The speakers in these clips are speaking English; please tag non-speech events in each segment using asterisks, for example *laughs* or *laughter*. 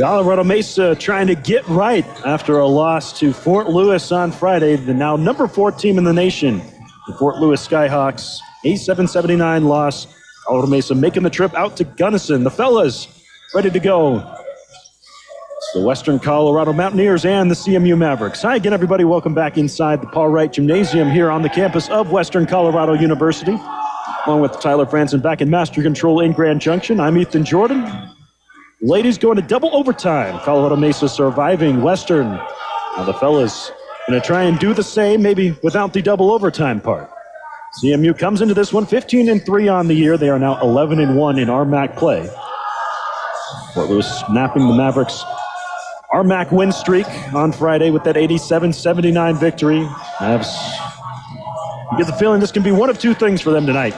Colorado Mesa trying to get right after a loss to Fort Lewis on Friday, the now number four team in the nation. The Fort Lewis Skyhawks, a 779 loss. Colorado Mesa making the trip out to Gunnison. The fellas ready to go. It's the Western Colorado Mountaineers and the CMU Mavericks. Hi again, everybody. Welcome back inside the Paul Wright Gymnasium here on the campus of Western Colorado University. Along with Tyler Franson back in Master Control in Grand Junction. I'm Ethan Jordan. Ladies going to double overtime. Colorado Mesa surviving Western. Now the fellas going to try and do the same, maybe without the double overtime part. CMU comes into this one 15 and 3 on the year. They are now 11 and 1 in RMAC play. Fort Lewis snapping the Mavericks RMAC win streak on Friday with that 87 79 victory. Mavs, you get the feeling this can be one of two things for them tonight.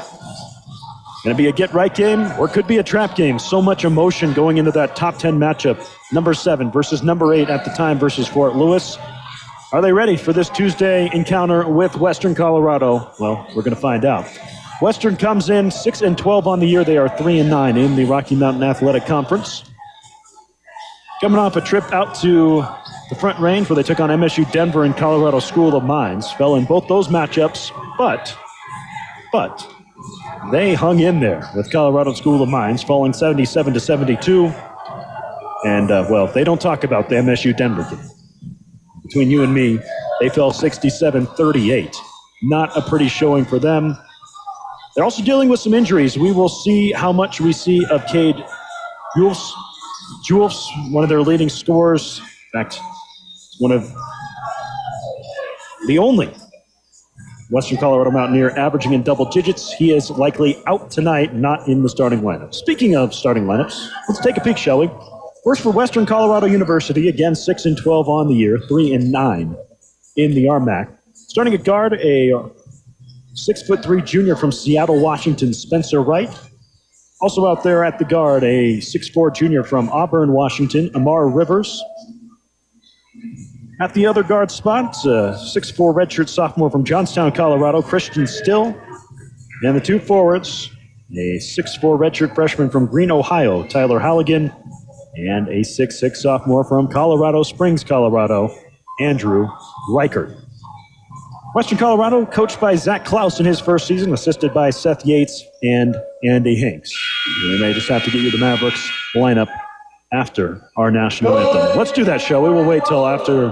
Going to be a get right game or could be a trap game. So much emotion going into that top 10 matchup. Number seven versus number eight at the time versus Fort Lewis. Are they ready for this Tuesday encounter with Western Colorado? Well, we're going to find out. Western comes in 6 and 12 on the year. They are 3 and 9 in the Rocky Mountain Athletic Conference. Coming off a trip out to the Front Range where they took on MSU Denver and Colorado School of Mines. Fell in both those matchups, but, but, they hung in there with Colorado School of Mines, falling 77 to 72. And, uh, well, they don't talk about the MSU Denver game. Between you and me, they fell 67 38. Not a pretty showing for them. They're also dealing with some injuries. We will see how much we see of Cade Jules. Jules, one of their leading scorers. In fact, one of the only Western Colorado Mountaineer averaging in double digits. He is likely out tonight, not in the starting lineup. Speaking of starting lineups, let's take a peek, shall we? First for Western Colorado University, again 6 and 12 on the year, 3 and 9 in the RMAC. Starting at guard, a six foot three junior from Seattle, Washington, Spencer Wright. Also out there at the guard, a six-four junior from Auburn, Washington, Amar Rivers. At the other guard spot, uh, 6'4 redshirt sophomore from Johnstown, Colorado, Christian Still. And the two forwards, a six-four redshirt freshman from Green, Ohio, Tyler Halligan. And a 6'6 sophomore from Colorado Springs, Colorado, Andrew Reichert. Western Colorado, coached by Zach Klaus in his first season, assisted by Seth Yates and Andy Hanks. We may just have to get you the Mavericks lineup after our national anthem. Let's do that, shall we? We'll wait till after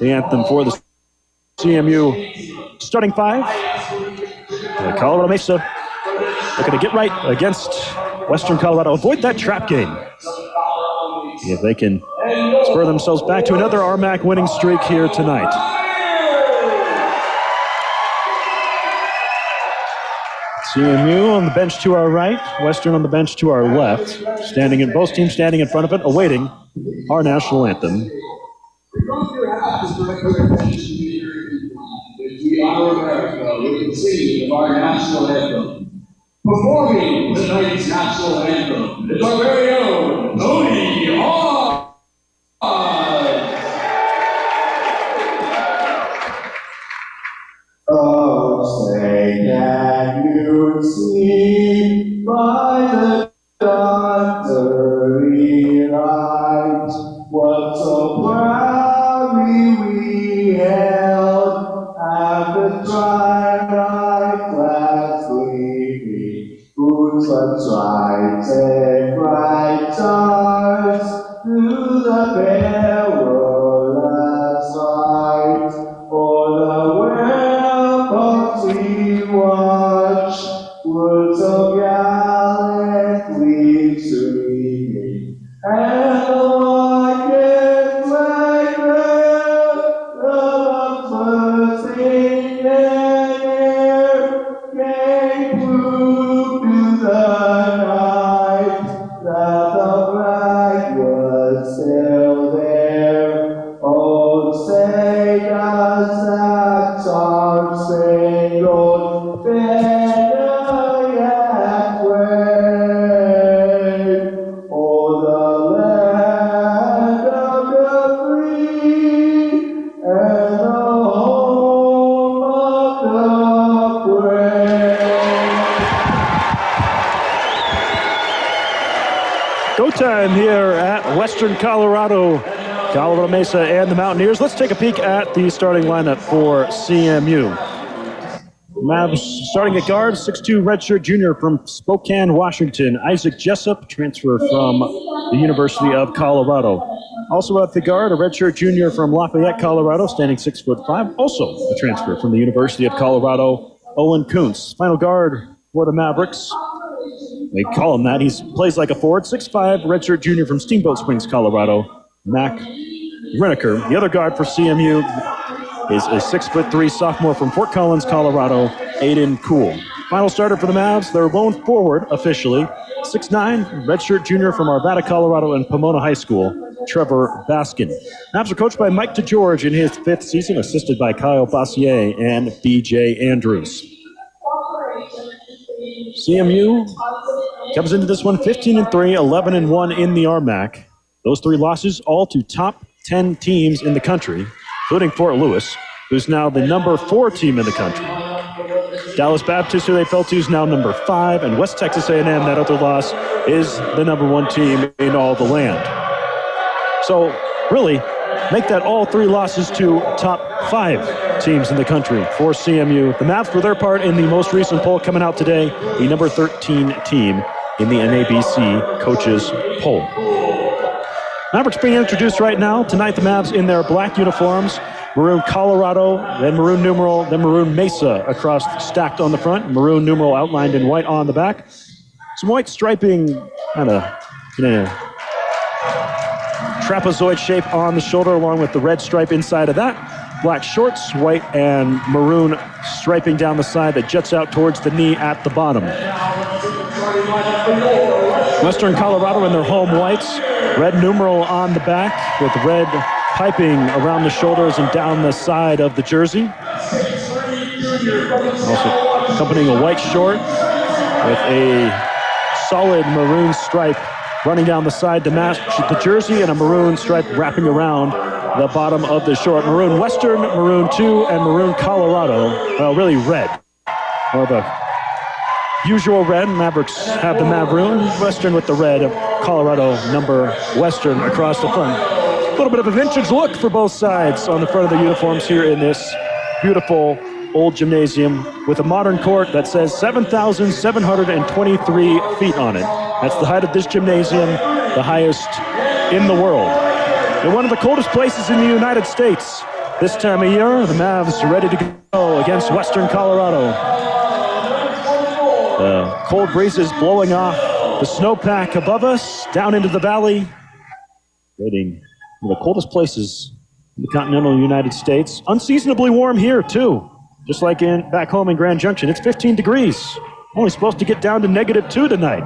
the anthem for the CMU starting five. Colorado Mesa looking to get right against Western Colorado. Avoid that trap game. If they can spur themselves back to another RMAC winning streak here tonight. CMU on the bench to our right, Western on the bench to our left, standing in both teams standing in front of it, awaiting our national anthem. We honor America with the singing of our national anthem. Performing tonight's national anthem is our very take a peek at the starting lineup for CMU. Mavs starting at guard, 6'2 redshirt junior from Spokane, Washington. Isaac Jessup, transfer from the University of Colorado. Also at the guard, a redshirt junior from Lafayette, Colorado, standing 6'5, also a transfer from the University of Colorado, Owen Kuntz. Final guard for the Mavericks. They call him that. He plays like a forward, 6'5 redshirt junior from Steamboat Springs, Colorado, Mac Riniker. The other guard for CMU is a six foot three sophomore from Fort Collins, Colorado, Aiden Cool. Final starter for the Mavs, their lone forward officially, 6'9, redshirt junior from Arvada, Colorado, and Pomona High School, Trevor Baskin. Mavs are coached by Mike DeGeorge in his fifth season, assisted by Kyle Bossier and BJ Andrews. CMU comes into this one 15 and 3, 11 and 1 in the RMAC. Those three losses all to top 10 teams in the country including Fort Lewis, who's now the number four team in the country. Dallas Baptist, who they fell to, is now number five, and West Texas A&M, that other loss, is the number one team in all the land. So, really, make that all three losses to top five teams in the country for CMU. The Mavs, for their part, in the most recent poll coming out today, the number 13 team in the NABC coaches poll. Mavericks being introduced right now. Tonight, the Mavs in their black uniforms, maroon Colorado, then maroon numeral, then maroon Mesa across, stacked on the front, maroon numeral outlined in white on the back. Some white striping, kind of, you know, trapezoid shape on the shoulder, along with the red stripe inside of that. Black shorts, white and maroon striping down the side that juts out towards the knee at the bottom. Western Colorado in their home whites. Red numeral on the back with red piping around the shoulders and down the side of the jersey. Also accompanying a white short with a solid maroon stripe running down the side to match the jersey and a maroon stripe wrapping around the bottom of the short. Maroon Western, Maroon 2, and Maroon Colorado. Well, really red. More of a usual red. Mavericks have the maroon, Western with the red. Colorado number Western across the front. A little bit of a vintage look for both sides on the front of the uniforms here in this beautiful old gymnasium with a modern court that says 7,723 feet on it. That's the height of this gymnasium, the highest in the world. And one of the coldest places in the United States. This time of year, the Mavs are ready to go against Western Colorado. Cold breezes blowing off the snowpack above us, down into the valley, rating one of the coldest places in the continental United States. Unseasonably warm here, too, just like in back home in Grand Junction. It's 15 degrees. Only supposed to get down to negative two tonight.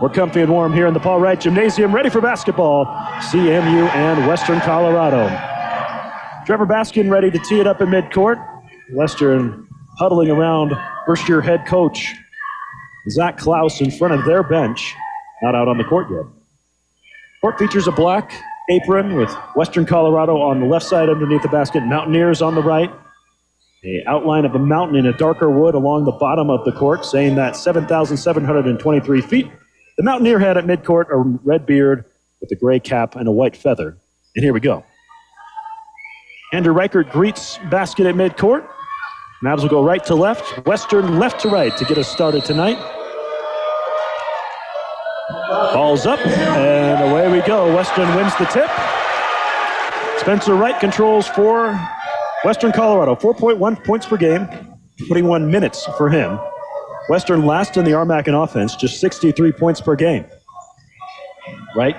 We're comfy and warm here in the Paul Wright Gymnasium, ready for basketball. CMU and Western Colorado. Trevor Baskin ready to tee it up in midcourt. Western huddling around first year head coach Zach Klaus in front of their bench, not out on the court yet. Court features a black apron with Western Colorado on the left side underneath the basket, Mountaineers on the right. A outline of a mountain in a darker wood along the bottom of the court, saying that 7,723 feet. The Mountaineer had at midcourt a red beard with a gray cap and a white feather. And here we go. Andrew Reichert greets basket at midcourt. Mavs will go right to left, Western left to right to get us started tonight. Ball's up, and away we go. Western wins the tip. Spencer Wright controls for Western Colorado. 4.1 points per game, 21 minutes for him. Western last in the RMAC in offense, just 63 points per game. Right.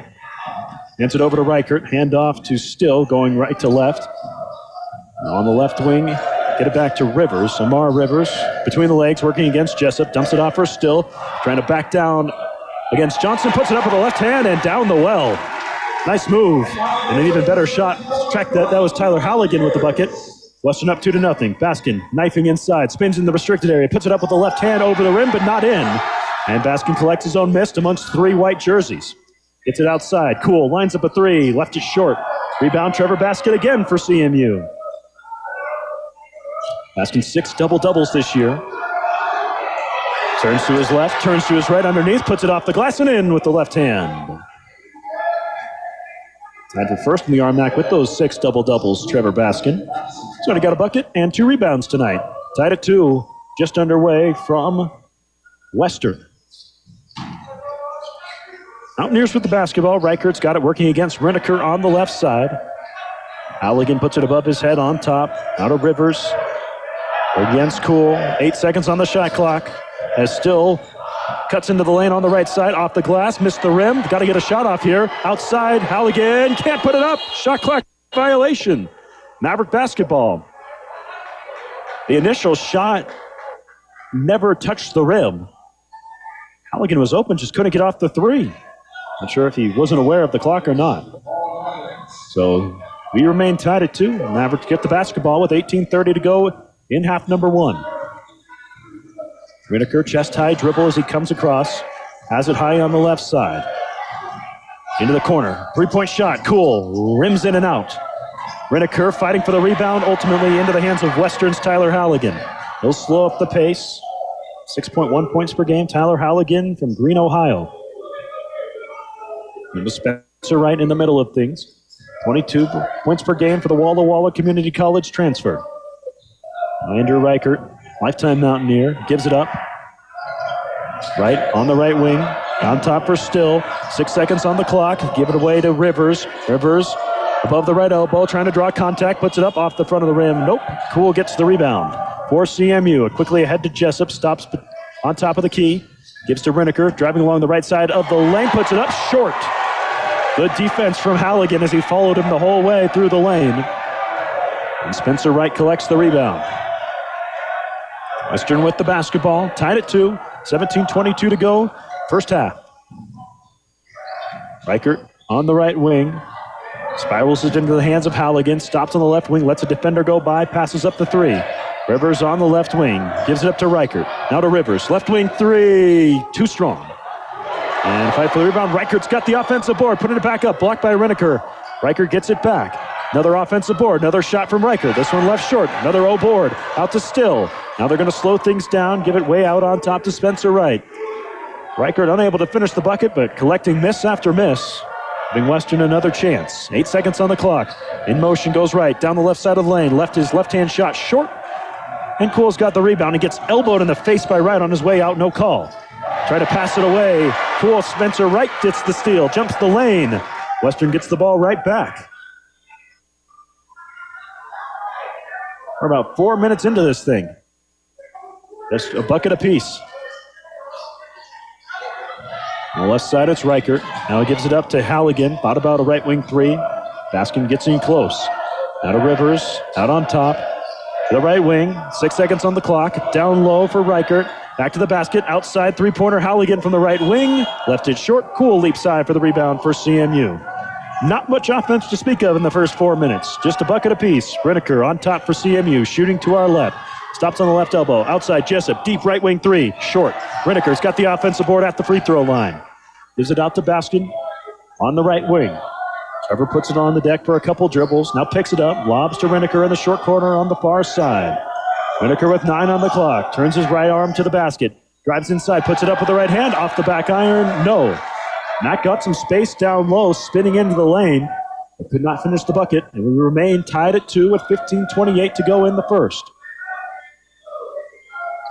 Hands it over to Reichert. Hand off to Still, going right to left. Now on the left wing, get it back to Rivers. Amar Rivers between the legs, working against Jessup. Dumps it off for Still. Trying to back down against Johnson, puts it up with the left hand and down the well. Nice move. And an even better shot. Track that. That was Tyler Halligan with the bucket. Western up two to nothing. Baskin knifing inside, spins in the restricted area, puts it up with the left hand over the rim, but not in. And Baskin collects his own miss amongst three white jerseys. Gets it outside. Cool. Lines up a three. Left it short. Rebound Trevor Baskin again for CMU. Baskin six double doubles this year. Turns to his left, turns to his right underneath, puts it off the glass and in with the left hand. Tied for first in the RMAC with those six double doubles, Trevor Baskin. He's only got a bucket and two rebounds tonight. Tied at two, just underway from Western. Mountaineers with the basketball. Reichert's got it working against Riniker on the left side. Halligan puts it above his head on top. Out of Rivers. Against Cool. Eight seconds on the shot clock. As still cuts into the lane on the right side. Off the glass. Missed the rim. Got to get a shot off here. Outside. Halligan can't put it up. Shot clock violation. Maverick basketball. The initial shot never touched the rim. Halligan was open, just couldn't get off the three. Not sure if he wasn't aware of the clock or not. So we remain tied at two. Mavericks get the basketball with 18.30 to go in half number one. Riniker chest high dribble as he comes across. Has it high on the left side. Into the corner. Three point shot. Cool. Rims in and out. Riniker fighting for the rebound, ultimately into the hands of Western's Tyler Halligan. He'll slow up the pace. 6.1 points per game. Tyler Halligan from Green, Ohio. And Spencer right in the middle of things. 22 points per game for the Walla Walla Community College transfer. Andrew Reichert, lifetime Mountaineer, gives it up. Right on the right wing. On top for Still. Six seconds on the clock. Give it away to Rivers. Rivers above the right elbow, trying to draw contact, puts it up off the front of the rim. Nope. Cool gets the rebound. For CMU, quickly ahead to Jessup, stops on top of the key, gives to Riniker, driving along the right side of the lane, puts it up short. Good defense from Halligan as he followed him the whole way through the lane. And Spencer Wright collects the rebound. Western with the basketball, tied at two, 17-22 to go, first half. Reichert on the right wing, spirals it into the hands of Halligan, stops on the left wing, lets a defender go by, passes up the three. Rivers on the left wing, gives it up to Reichert. Now to Rivers, left wing three, too strong. And fight for the rebound. Reichert's got the offensive board, putting it back up, blocked by Riniker. Reichert gets it back. Another offensive board, another shot from Reichert. This one left short, another O board, out to Still. Now they're going to slow things down, give it way out on top to Spencer Wright. Reichert unable to finish the bucket, but collecting miss after miss. Giving Western another chance. Eight seconds on the clock. In motion goes right, down the left side of the lane. Left his left hand shot short. And Cool's got the rebound and gets elbowed in the face by Wright on his way out, no call. Try to pass it away. Cool Spencer Wright gets the steal, jumps the lane. Western gets the ball right back. We're about four minutes into this thing. Just a bucket apiece. On the left side, it's Reichert. Now he gives it up to Halligan. Thought about a right wing three. Baskin gets in close. Out of Rivers, out on top. The right wing, six seconds on the clock. Down low for Reichert. Back to the basket, outside three pointer Halligan from the right wing. Left it short. Cool leap side for the rebound for CMU. Not much offense to speak of in the first four minutes. Just a bucket apiece. Riniker on top for CMU, shooting to our left. Stops on the left elbow. Outside Jessup. Deep right wing three. Short. Riniker's got the offensive board at the free throw line. Gives it out to Baskin on the right wing. Trevor puts it on the deck for a couple dribbles. Now picks it up. Lobs to Riniker in the short corner on the far side. Riniker with nine on the clock. Turns his right arm to the basket. Drives inside. Puts it up with the right hand. Off the back iron. No. Matt got some space down low, spinning into the lane, but could not finish the bucket, and we remain tied at two with 15-28 to go in the first.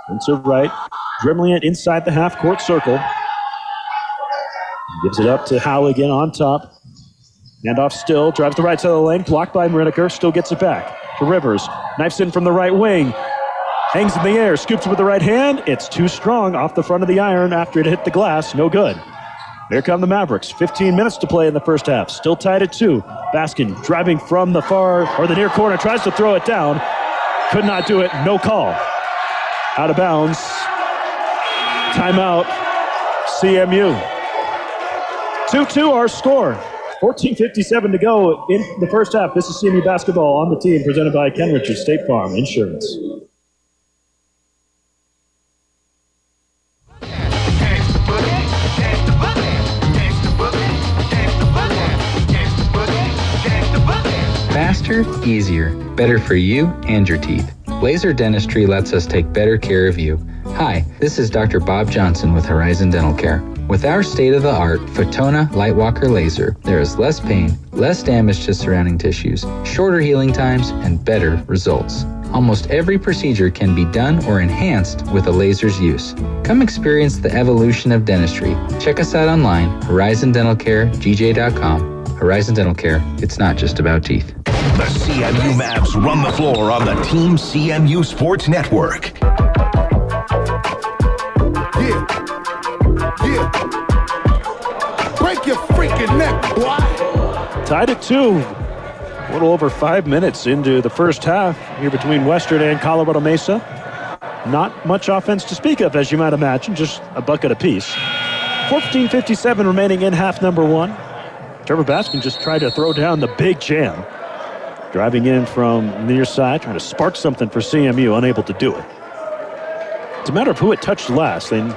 Spencer Wright, dribbling it inside the half-court circle. Gives it up to Halligan on top. Handoff still, drives the right side of the lane, blocked by Riniker, still gets it back to Rivers. Knifes in from the right wing. Hangs in the air, scoops with the right hand. It's too strong off the front of the iron after it hit the glass. No good. Here come the Mavericks. 15 minutes to play in the first half. Still tied at two. Baskin driving from the far or the near corner, tries to throw it down. Could not do it. No call. Out of bounds. Timeout. CMU. 2 2 our score. 14.57 to go in the first half. This is CMU basketball on the team presented by Ken Richards State Farm Insurance. Faster, easier, better for you and your teeth. Laser dentistry lets us take better care of you. Hi, this is Dr. Bob Johnson with Horizon Dental Care. With our state of the art Fotona Lightwalker laser, there is less pain, less damage to surrounding tissues, shorter healing times, and better results. Almost every procedure can be done or enhanced with a laser's use. Come experience the evolution of dentistry. Check us out online, horizondentalcaregj.com. Horizon Dental Care, it's not just about teeth. The CMU Mavs run the floor on the Team CMU Sports Network. Yeah. Yeah. Break your freaking neck, boy. Tied at two. A little over five minutes into the first half here between Western and Colorado Mesa. Not much offense to speak of, as you might imagine, just a bucket apiece. 14.57 remaining in half number one. Trevor Baskin just tried to throw down the big jam. Driving in from near side, trying to spark something for CMU, unable to do it. It's a matter of who it touched last, and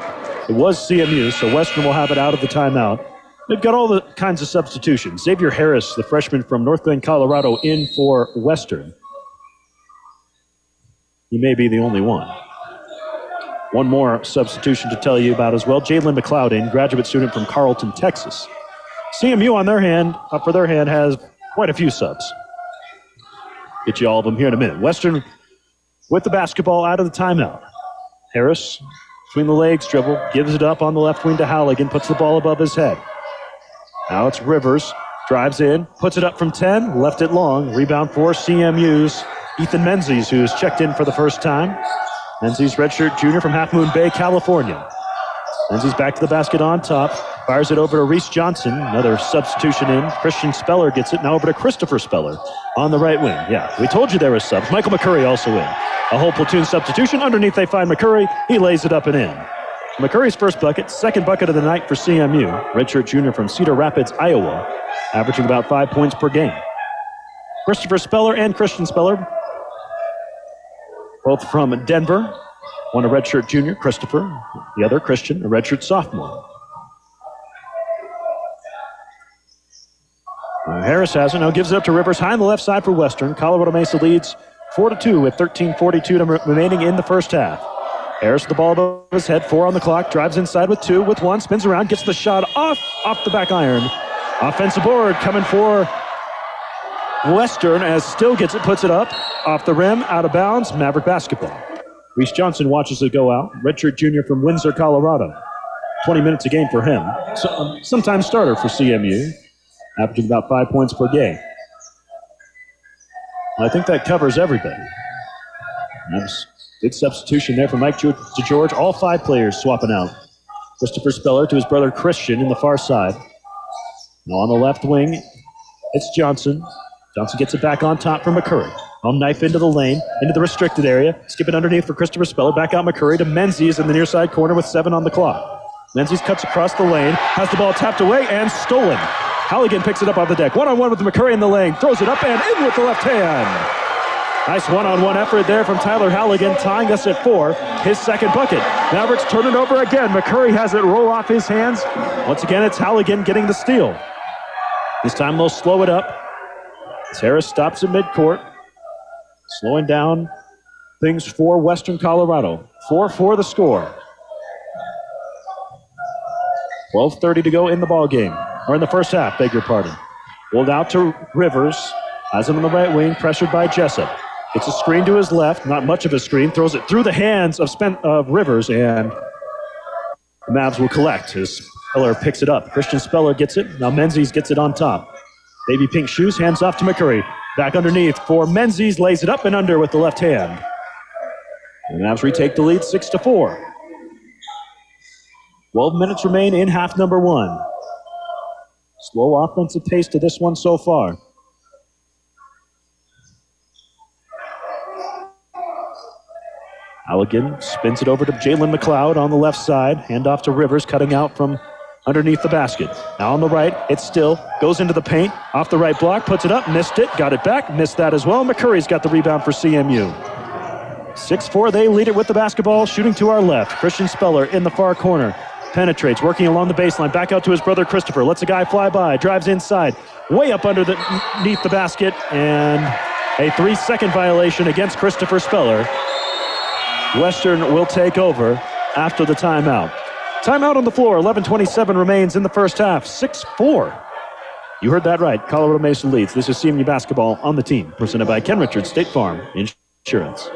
it was CMU, so Western will have it out of the timeout. They've got all the kinds of substitutions. Xavier Harris, the freshman from North Bend, Colorado, in for Western. He may be the only one. One more substitution to tell you about as well. Jalen McLeod in, graduate student from Carlton, Texas. CMU on their hand, uh, for their hand, has quite a few subs. Get you all of them here in a minute. Western with the basketball out of the timeout. Harris between the legs dribble, gives it up on the left wing to Halligan, puts the ball above his head. Now it's Rivers, drives in, puts it up from 10, left it long. Rebound for CMU's Ethan Menzies, who's checked in for the first time. Menzies, redshirt junior from Half Moon Bay, California. Menzies back to the basket on top. Fires it over to Reese Johnson. Another substitution in. Christian Speller gets it. Now over to Christopher Speller on the right wing. Yeah, we told you there was subs. Michael McCurry also in. A whole platoon substitution. Underneath they find McCurry. He lays it up and in. McCurry's first bucket, second bucket of the night for CMU. Redshirt junior from Cedar Rapids, Iowa, averaging about five points per game. Christopher Speller and Christian Speller, both from Denver. One a redshirt junior, Christopher. The other, Christian, a redshirt sophomore. Uh, Harris has it. Now gives it up to Rivers. High on the left side for Western. Colorado Mesa leads 4 to 2 with 13.42 remaining in the first half. Harris with the ball above his head, four on the clock, drives inside with two, with one, spins around, gets the shot off, off the back iron. Offensive board coming for Western as Still gets it, puts it up, off the rim, out of bounds, Maverick basketball. Reese Johnson watches it go out, redshirt junior from Windsor, Colorado. 20 minutes a game for him. So, um, sometimes starter for CMU, averaging about five points per game. I think that covers everybody. That's good substitution there for Mike to George. All five players swapping out. Christopher Speller to his brother Christian in the far side. Now on the left wing, it's Johnson. Johnson gets it back on top for McCurry. Home knife into the lane, into the restricted area. Skip it underneath for Christopher Speller. Back out McCurry to Menzies in the near side corner with seven on the clock. Menzies cuts across the lane, has the ball tapped away and stolen. Halligan picks it up off the deck. One on one with McCurry in the lane, throws it up and in with the left hand. Nice one on one effort there from Tyler Halligan, tying us at four. His second bucket. Mavericks turn it over again. McCurry has it roll off his hands. Once again, it's Halligan getting the steal. This time they'll slow it up. Harris stops at midcourt, slowing down things for Western Colorado. 4 4 the score. 12.30 to go in the ball game, or in the first half, beg your pardon. Pulled out to Rivers, has him on the right wing, pressured by Jessup. It's a screen to his left, not much of a screen, throws it through the hands of, Spen- of Rivers, and the Mavs will collect as Speller picks it up. Christian Speller gets it. Now Menzies gets it on top. Baby pink shoes, hands off to McCurry. Back underneath for Menzies, lays it up and under with the left hand. And the Mavs retake the lead 6 to 4. 12 minutes remain in half number one. Slow offensive pace to this one so far. Halligan spins it over to Jalen McLeod on the left side. Hand off to Rivers, cutting out from underneath the basket. Now on the right, it's still goes into the paint. Off the right block, puts it up, missed it, got it back, missed that as well. McCurry's got the rebound for CMU. 6 4, they lead it with the basketball, shooting to our left. Christian Speller in the far corner. Penetrates, working along the baseline, back out to his brother Christopher. Lets a guy fly by, drives inside, way up underneath the basket, and a three second violation against Christopher Speller. Western will take over after the timeout. Timeout on the floor. 11:27 remains in the first half. 6-4. You heard that right. Colorado Mesa leads. This is CMU basketball on the team, presented by Ken Richards State Farm Insurance.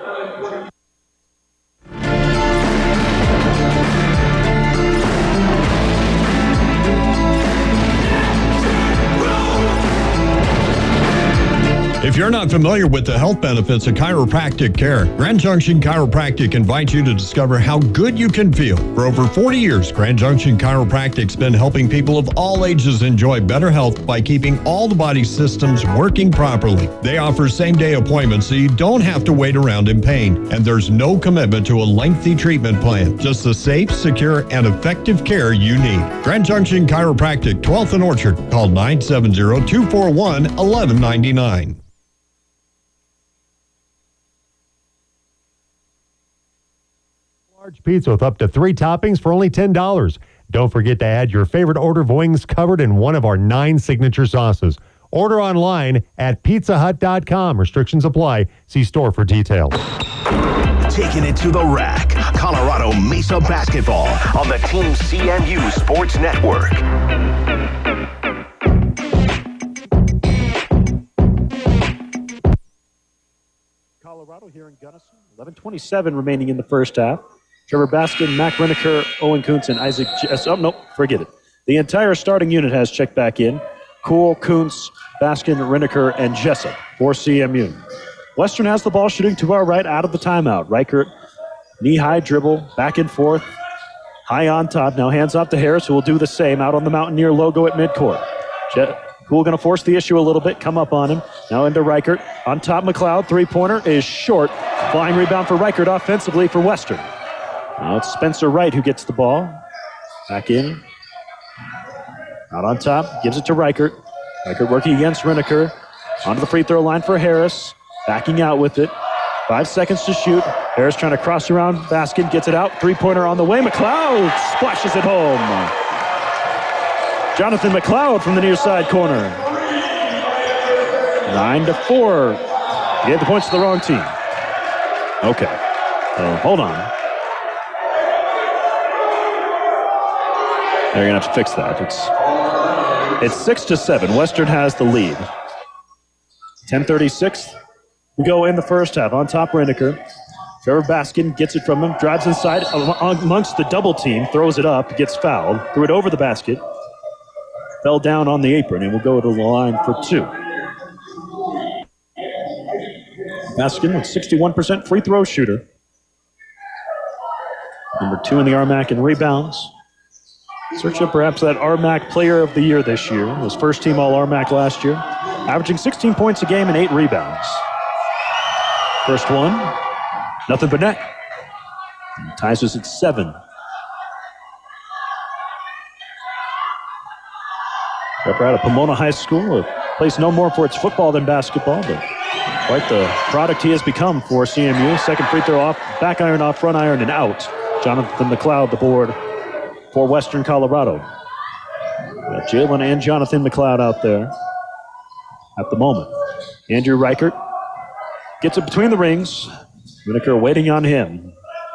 If you're not familiar with the health benefits of chiropractic care, Grand Junction Chiropractic invites you to discover how good you can feel. For over 40 years, Grand Junction Chiropractic's been helping people of all ages enjoy better health by keeping all the body systems working properly. They offer same day appointments so you don't have to wait around in pain, and there's no commitment to a lengthy treatment plan, just the safe, secure, and effective care you need. Grand Junction Chiropractic, 12th and Orchard. Call 970 241 1199. Large pizza with up to three toppings for only $10. Don't forget to add your favorite order of wings covered in one of our nine signature sauces. Order online at pizzahut.com. Restrictions apply. See store for details. Taking it to the rack. Colorado Mesa basketball on the Team CMU Sports Network. Colorado here in Gunnison. 11:27 remaining in the first half. Trevor Baskin, Mac Riniker, Owen Kuntz, and Isaac. Jess- uh, oh no, forget it. The entire starting unit has checked back in. Cool, Kuntz, Baskin, Riniker, and Jessup for CMU. Western has the ball shooting to our right out of the timeout. Reichert, knee high dribble, back and forth, high on top. Now hands off to Harris, who will do the same out on the Mountaineer logo at midcourt. Je- Cool going to force the issue a little bit, come up on him. Now into Reichert. On top, McLeod. Three pointer is short. Flying rebound for Reichert offensively for Western. Now it's Spencer Wright who gets the ball. Back in. Out on top. Gives it to Reichert. Reichert working against Riniker. Onto the free throw line for Harris. Backing out with it. Five seconds to shoot. Harris trying to cross around Baskin Gets it out. Three pointer on the way. McLeod splashes it home. Jonathan McLeod from the near side corner. Nine to four. He gave the points to the wrong team. Okay. Hold on. They're gonna have to fix that. It's it's six to seven. Western has the lead. 10:36. We go in the first half. On top, Riniker. Trevor Baskin gets it from him, drives inside amongst the double team, throws it up, gets fouled, threw it over the basket, fell down on the apron, and will go to the line for two. Baskin with 61% free throw shooter. Number two in the RMAC in rebounds. Search up perhaps that RMAC player of the year this year. Was first team all RMAC last year. Averaging 16 points a game and eight rebounds. First one, nothing but net. Ties us at seven. Pepper out of Pomona High School, a place no more for its football than basketball, but quite the product he has become for CMU. Second free throw off, back iron off, front iron, and out. Jonathan McLeod, the board for Western Colorado. Jalen and Jonathan McLeod out there at the moment. Andrew Reichert gets it between the rings. Riniker waiting on him.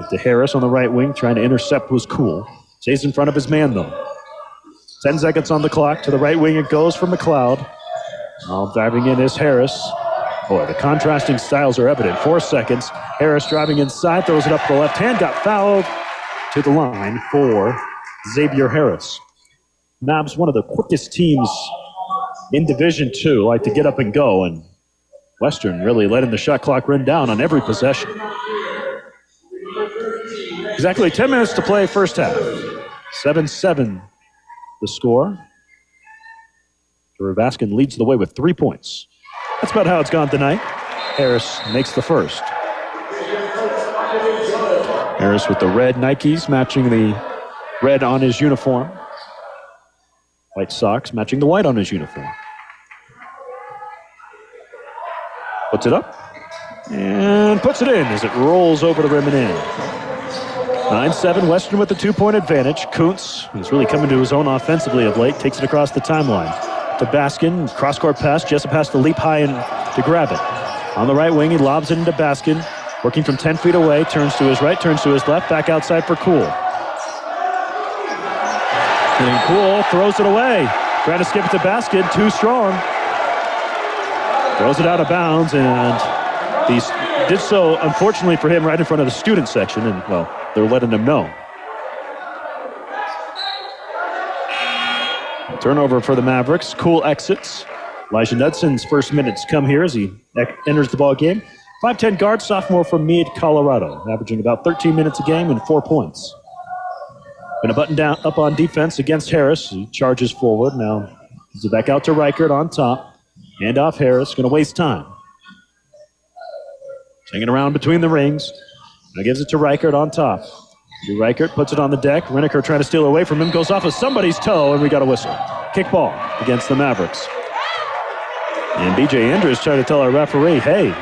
To Harris on the right wing, trying to intercept was cool. Stays in front of his man though. 10 seconds on the clock. To the right wing it goes for McLeod. Now diving in is Harris. Boy, the contrasting styles are evident. Four seconds. Harris driving inside, throws it up the left hand, got fouled to the line for Xavier Harris. Mavs, one of the quickest teams in Division Two, like to get up and go, and Western really letting the shot clock run down on every possession. Exactly 10 minutes to play, first half. 7 7 the score. Trevor Baskin leads the way with three points. That's about how it's gone tonight. Harris makes the first. Harris with the red Nikes matching the red on his uniform. White socks matching the white on his uniform. Puts it up and puts it in as it rolls over the rim and in. 9 7 Western with the two point advantage. Kuntz, who's really coming to his own offensively of late, takes it across the timeline. To Baskin, cross court pass. Jessup has to leap high and to grab it. On the right wing, he lobs it into Baskin. Working from 10 feet away, turns to his right, turns to his left, back outside for Cool. And Cool throws it away. Trying to skip it to basket, too strong. Throws it out of bounds, and he did so, unfortunately for him, right in front of the student section, and, well, they're letting him know. Turnover for the Mavericks. Cool exits. Elijah Knudsen's first minutes come here as he enters the ball game. 5'10 guard, sophomore from Mead, Colorado, averaging about 13 minutes a game and four points. Going to button down up on defense against Harris. He charges forward. Now it back out to Reichert on top. Hand off Harris. Going to waste time. Hanging around between the rings. Now gives it to Reichert on top. Reichert puts it on the deck. Riniker trying to steal away from him. Goes off of somebody's toe, and we got a whistle. Kick ball against the Mavericks. And BJ Andrews trying to tell our referee, hey,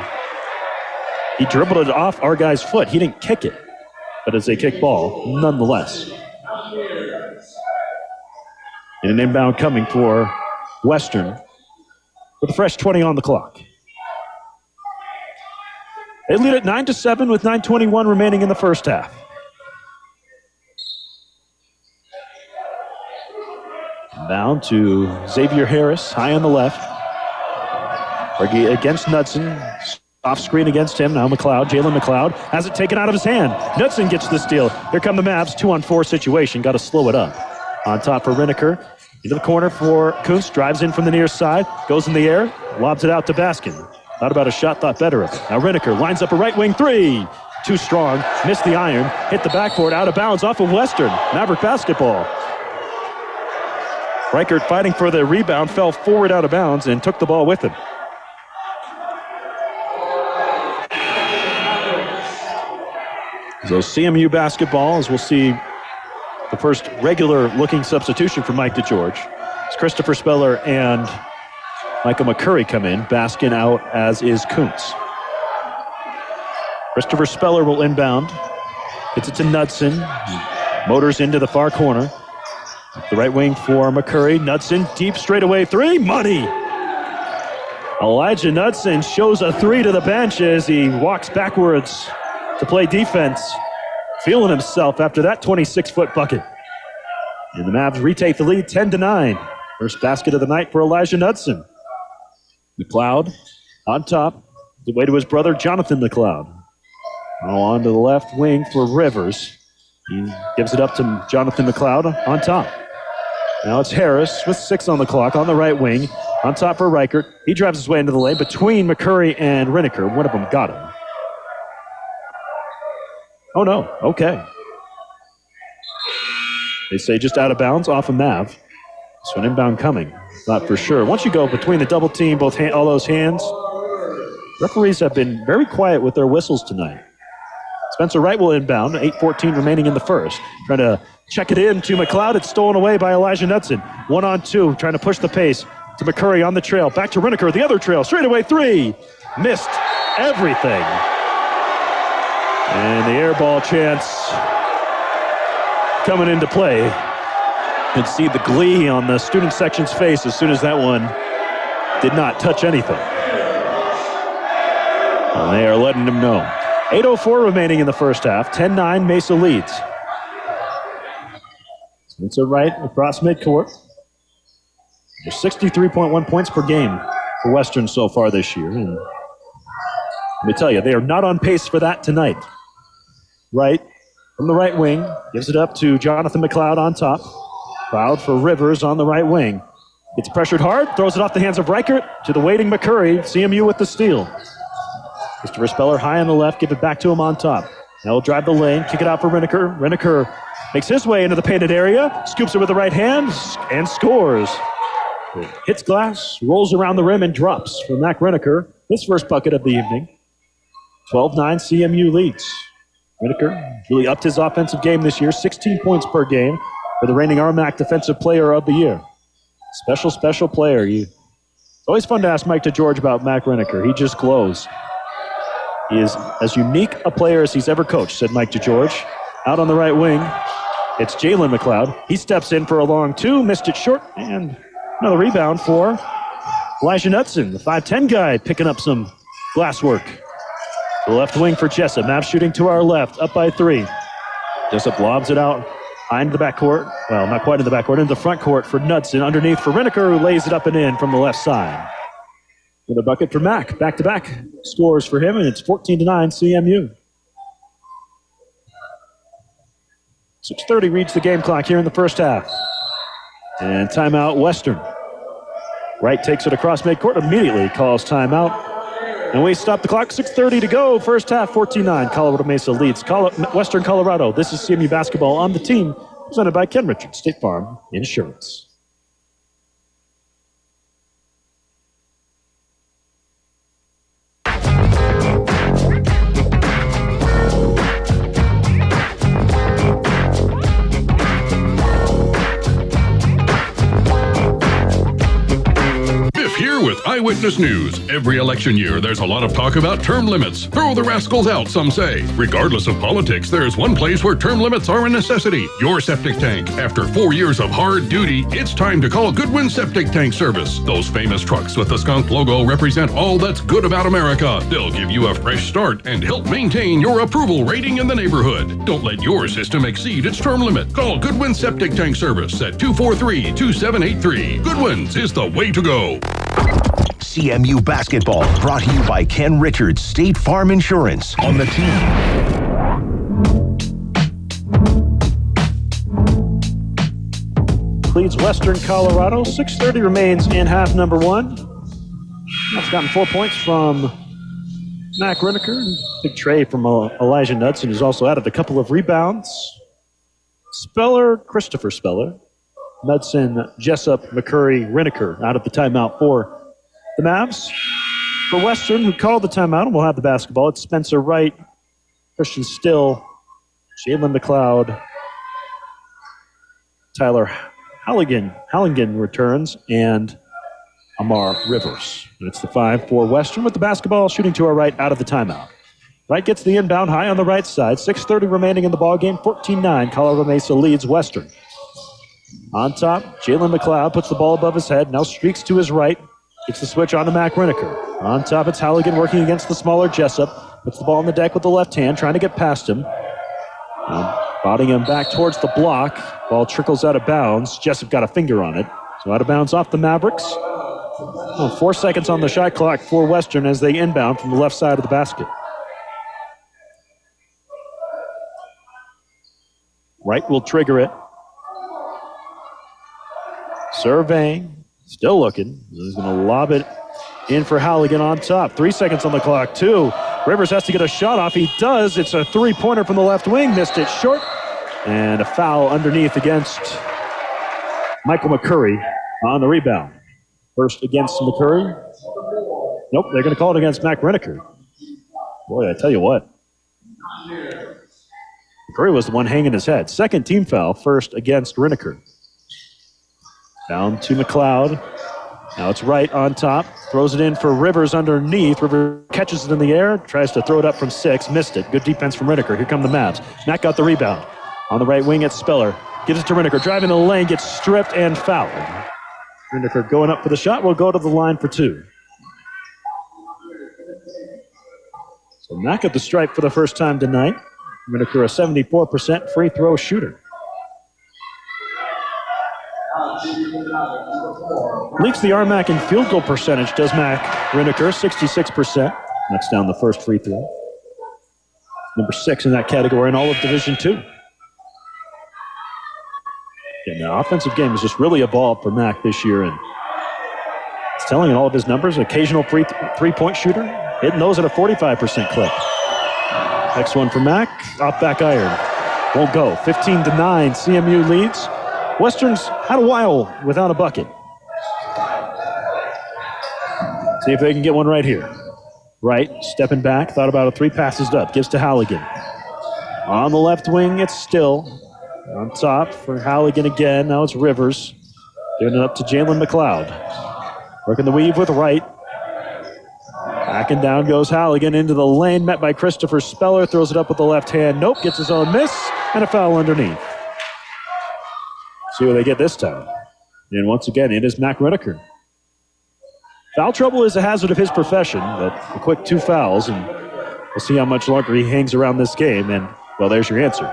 he dribbled it off our guy's foot. He didn't kick it, but it's a kick ball nonetheless. And an inbound coming for Western with a fresh 20 on the clock. They lead at 9 to 7 with 9.21 remaining in the first half. Down to Xavier Harris, high on the left. Against Knudsen. Off screen against him. Now McLeod, Jalen McLeod, has it taken out of his hand. Knudsen gets the steal. Here come the Mavs. Two on four situation. Got to slow it up. On top for Riniker. Into the corner for Kuntz. Drives in from the near side. Goes in the air. Lobs it out to Baskin. Thought about a shot, thought better of it. Now Riniker lines up a right wing three. Too strong. Missed the iron. Hit the backboard out of bounds off of Western. Maverick basketball. Reichert fighting for the rebound, fell forward out of bounds, and took the ball with him. So CMU basketball, as we'll see the first regular looking substitution for Mike DeGeorge. It's Christopher Speller and Michael McCurry come in. Baskin out, as is Kuntz. Christopher Speller will inbound. Gets it to Knudsen. Motors into the far corner. The right wing for McCurry. Knudsen, deep straightaway three. Money! Elijah Knudsen shows a three to the bench as he walks backwards to play defense. Feeling himself after that 26 foot bucket. And the Mavs retake the lead 10 to 9. First basket of the night for Elijah Knudsen. McLeod on top. The way to his brother, Jonathan McLeod. Now on to the left wing for Rivers. He gives it up to Jonathan McLeod on top. Now it's Harris with six on the clock on the right wing. On top for Reichert. He drives his way into the lane between McCurry and Riniker. One of them got him. Oh no, okay. They say just out of bounds off of Mav. So an inbound coming. Not for sure. Once you go between the double team, both hand, all those hands, referees have been very quiet with their whistles tonight. Spencer Wright will inbound. 8.14 remaining in the first. Trying to check it in to McLeod. It's stolen away by Elijah Knudsen. One on two, trying to push the pace to McCurry on the trail. Back to Riniker, the other trail. Straight away three. Missed everything. And the air ball chance coming into play. You see the glee on the student section's face as soon as that one did not touch anything. And they are letting them know. 8.04 remaining in the first half. 10 9, Mesa leads. Spencer Wright across midcourt. There's 63.1 points per game for Western so far this year. And let me tell you, they are not on pace for that tonight. Wright from the right wing gives it up to Jonathan McLeod on top. Cloud for Rivers on the right wing. Gets pressured hard, throws it off the hands of Reichert to the waiting McCurry. CMU with the steal. Christopher Speller high on the left, give it back to him on top. Now he'll drive the lane, kick it out for Riniker. Riniker makes his way into the painted area, scoops it with the right hand, and scores. It hits glass, rolls around the rim, and drops for Mac Riniker. His first bucket of the evening. 12 9 CMU leads. Riniker really upped his offensive game this year, 16 points per game for the reigning RMAC Defensive Player of the Year. Special, special player. You, it's always fun to ask Mike DeGeorge about Mac Riniker. He just glows. He is as unique a player as he's ever coached, said Mike DeGeorge. Out on the right wing, it's Jalen McLeod. He steps in for a long two, missed it short, and another rebound for Elijah Knudsen, the 5'10 guy, picking up some glass work. Left wing for Jessup. Map shooting to our left, up by three. Jessup lobs it out into the back court. Well, not quite in the back court, into the front court for Knudsen. Underneath for Riniker, who lays it up and in from the left side. With a bucket for Mack. Back to back scores for him, and it's 14 to 9 CMU. 6.30 reads the game clock here in the first half. And timeout, Western. Wright takes it across midcourt, immediately calls timeout. And we stop the clock. 6.30 to go. First half, 14-9. Colorado Mesa leads Western Colorado. This is CMU basketball on the team, presented by Ken Richards, State Farm Insurance. With Eyewitness News. Every election year, there's a lot of talk about term limits. Throw the rascals out, some say. Regardless of politics, there's one place where term limits are a necessity your septic tank. After four years of hard duty, it's time to call Goodwin Septic Tank Service. Those famous trucks with the skunk logo represent all that's good about America. They'll give you a fresh start and help maintain your approval rating in the neighborhood. Don't let your system exceed its term limit. Call Goodwin Septic Tank Service at 243 2783. Goodwin's is the way to go. CMU basketball brought to you by Ken Richards, State Farm Insurance on the team. Leads Western Colorado. 6.30 remains in half number one. That's gotten four points from Mac Riniker. Big tray from uh, Elijah Knudsen, who's also added a couple of rebounds. Speller, Christopher Speller. Knudsen, Jessup, McCurry, Riniker out of the timeout for the Mavs. For Western, who called the timeout and will have the basketball, it's Spencer Wright, Christian Still, Jalen McLeod, Tyler Halligan, Halligan returns, and Amar Rivers. And it's the 5 4 Western with the basketball shooting to our right out of the timeout. Wright gets the inbound high on the right side. 6.30 remaining in the ball game. 14-9. Colorado Mesa leads Western. On top, Jalen McLeod puts the ball above his head. Now streaks to his right. Gets the switch on to Mac Riniker. On top, it's Halligan working against the smaller Jessup. Puts the ball on the deck with the left hand, trying to get past him. Um, and Bodying him back towards the block. Ball trickles out of bounds. Jessup got a finger on it. So out of bounds off the Mavericks. Oh, four seconds on the shot clock for Western as they inbound from the left side of the basket. Wright will trigger it. Surveying. Still looking. He's going to lob it in for Halligan on top. Three seconds on the clock, two. Rivers has to get a shot off. He does. It's a three pointer from the left wing. Missed it short. And a foul underneath against Michael McCurry on the rebound. First against McCurry. Nope, they're going to call it against Mac Riniker. Boy, I tell you what. McCurry was the one hanging his head. Second team foul, first against Riniker. Down to McLeod. Now it's right on top. Throws it in for Rivers underneath. Rivers catches it in the air. Tries to throw it up from six. Missed it. Good defense from Riniker. Here come the Mavs. Matt got the rebound. On the right wing, it's Speller. Gives it to Riniker. Driving the lane. Gets stripped and fouled. Riniker going up for the shot. Will go to the line for two. So Matt got the stripe for the first time tonight. Riniker a 74% free throw shooter. Leads the RMAC in field goal percentage, does Mac Riniker, 66%. That's down the first free throw. Number six in that category in all of Division Two. And the offensive game has just really evolved for Mac this year, and it's telling in all of his numbers. Occasional three point shooter, hitting those at a 45% clip. Next one for Mac, off back iron. Won't go. 15 to 9, CMU leads. Western's had a while without a bucket. See if they can get one right here. Right, stepping back, thought about a three passes up, gives to Halligan. On the left wing, it's Still. On top for Halligan again. Now it's Rivers. Giving it up to Jalen McLeod. Working the weave with Wright. Back and down goes Halligan into the lane, met by Christopher Speller. Throws it up with the left hand. Nope, gets his own miss, and a foul underneath. See what they get this time. And once again, it is Mac Riniker. Foul trouble is a hazard of his profession, but a quick two fouls, and We'll see how much longer he hangs around this game. And, well, there's your answer.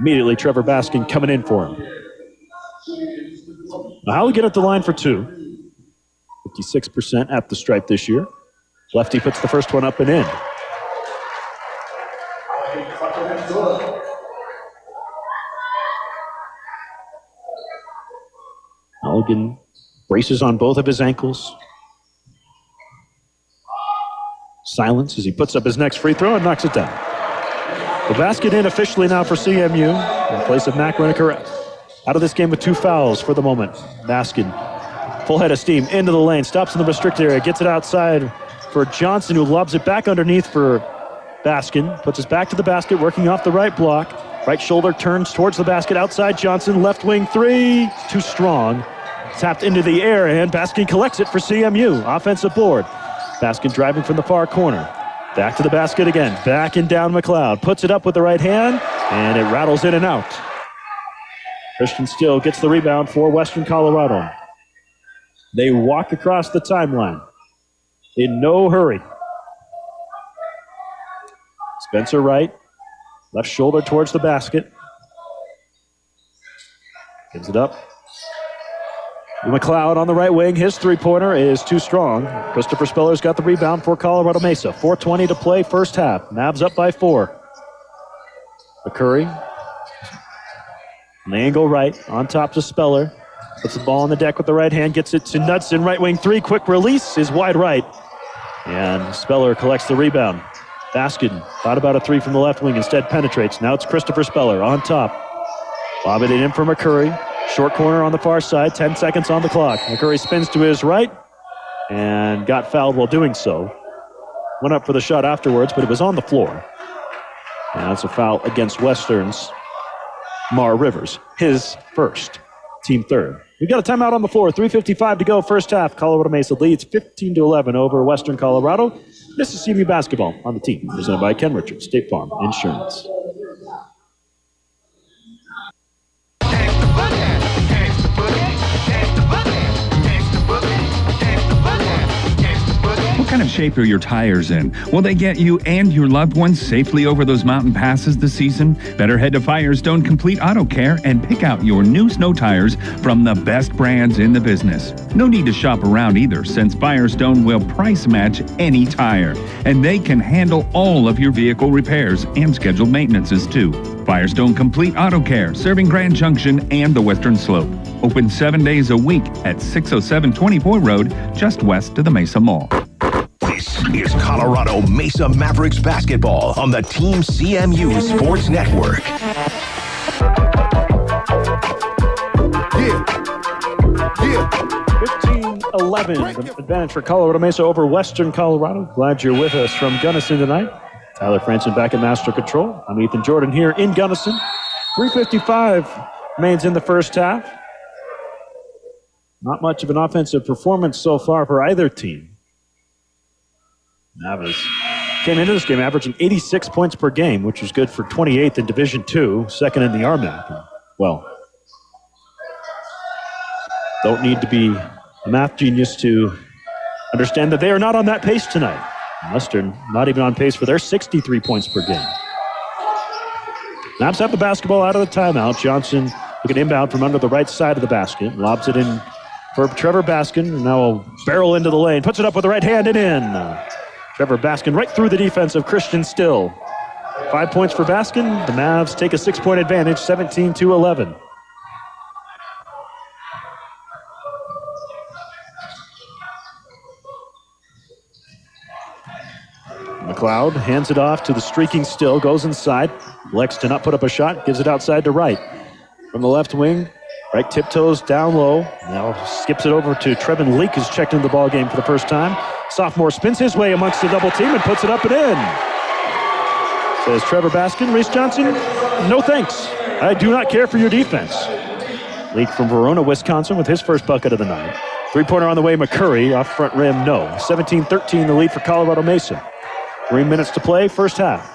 Immediately, Trevor Baskin coming in for him. Now, how we get at the line for two. 56% at the stripe this year. Lefty puts the first one up and in. Halligan braces on both of his ankles. Silence as he puts up his next free throw and knocks it down. The basket in officially now for CMU in place of Mac Riniker out of this game with two fouls for the moment. Baskin, full head of steam into the lane, stops in the restricted area, gets it outside for Johnson, who lobs it back underneath for Baskin, puts his back to the basket, working off the right block. Right shoulder turns towards the basket outside Johnson, left wing three, too strong. Tapped into the air, and Baskin collects it for CMU. Offensive board. Baskin driving from the far corner. Back to the basket again. Back and down McLeod. Puts it up with the right hand, and it rattles in and out. Christian Still gets the rebound for Western Colorado. They walk across the timeline in no hurry. Spencer Wright, left shoulder towards the basket. Gives it up. McLeod on the right wing. His three pointer is too strong. Christopher Speller's got the rebound for Colorado Mesa. 4.20 to play, first half. Mavs up by four. McCurry. An angle right on top to Speller. Puts the ball on the deck with the right hand. Gets it to Knudsen. Right wing three. Quick release is wide right. And Speller collects the rebound. Baskin thought about a three from the left wing. Instead penetrates. Now it's Christopher Speller on top. Bob it in for McCurry. Short corner on the far side, 10 seconds on the clock. McCurry spins to his right and got fouled while doing so. Went up for the shot afterwards, but it was on the floor. And that's a foul against Western's Mar Rivers, his first, team third. We've got a timeout on the floor. 3.55 to go, first half. Colorado Mesa leads 15 to 11 over Western Colorado. This is CMU basketball on the team, presented by Ken Richards, State Farm Insurance. Kind of shape are your tires in? Will they get you and your loved ones safely over those mountain passes this season? Better head to Firestone Complete Auto Care and pick out your new snow tires from the best brands in the business. No need to shop around either, since Firestone will price match any tire, and they can handle all of your vehicle repairs and scheduled maintenances too. Firestone Complete Auto Care, serving Grand Junction and the Western Slope. Open seven days a week at 607 24 Road, just west of the Mesa Mall. This is Colorado Mesa Mavericks basketball on the Team CMU Sports Network. Yeah. 15 11. The advantage for Colorado Mesa over Western Colorado. Glad you're with us from Gunnison tonight. Tyler Franson back at Master Control. I'm Ethan Jordan here in Gunnison. 355 remains in the first half. Not much of an offensive performance so far for either team. Mavs came into this game averaging 86 points per game, which was good for 28th in Division Two, second in the RMAC. Well, don't need to be a math genius to understand that they are not on that pace tonight. Western not even on pace for their 63 points per game. Mavs have the basketball out of the timeout. Johnson looking inbound from under the right side of the basket. Lobs it in for Trevor Baskin. And now a barrel into the lane. Puts it up with the right hand and in. Trevor Baskin right through the defense of Christian Still. Five points for Baskin. The Mavs take a six point advantage, 17 to 11. McLeod hands it off to the streaking Still, goes inside. Lex to not put up a shot, gives it outside to Wright. From the left wing, Wright tiptoes down low. Now skips it over to Trevin Leak, who's checked into the ball game for the first time. Sophomore spins his way amongst the double team and puts it up and in. Says Trevor Baskin, Reese Johnson, no thanks. I do not care for your defense. Leak from Verona, Wisconsin, with his first bucket of the night. Three pointer on the way, McCurry, off front rim, no. 17 13, the lead for Colorado Mesa. Three minutes to play, first half.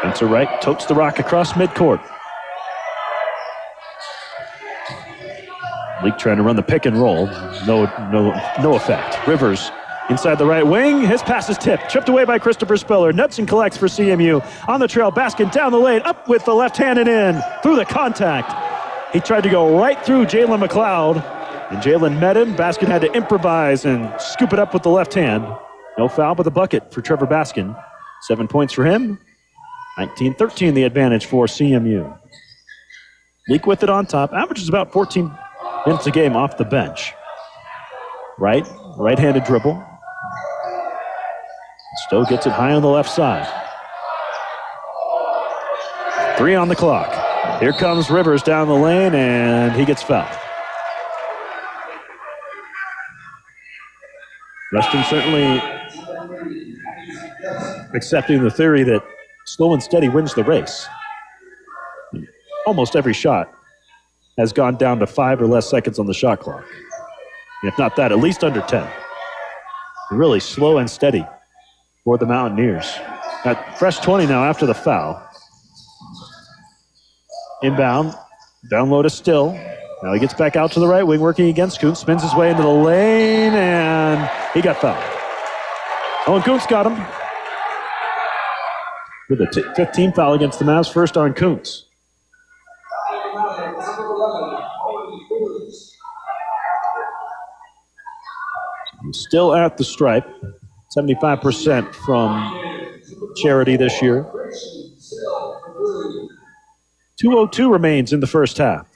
Spencer Wright totes the rock across midcourt. Leak trying to run the pick and roll. No, no, no effect. Rivers Inside the right wing, his pass is tipped, chipped away by Christopher Speller. Knudsen collects for CMU. On the trail, Baskin down the lane, up with the left hand and in, through the contact. He tried to go right through Jalen McLeod, and Jalen met him. Baskin had to improvise and scoop it up with the left hand. No foul, but the bucket for Trevor Baskin. Seven points for him. 19 13 the advantage for CMU. Leak with it on top, averages about 14 minutes a game off the bench. Right, right handed dribble. Stowe gets it high on the left side. Three on the clock. Here comes Rivers down the lane, and he gets fouled. Western certainly accepting the theory that slow and steady wins the race. Almost every shot has gone down to five or less seconds on the shot clock. If not that, at least under 10. Really slow and steady for the Mountaineers. At fresh 20 now after the foul. Inbound. Down low to Still. Now he gets back out to the right wing, working against Kuntz. Spins his way into the lane, and he got fouled. Oh, Owen Kuntz got him. With a t- 15 foul against the Mavs, first on Kuntz. Still at the stripe. 75% from charity this year. 202 remains in the first half.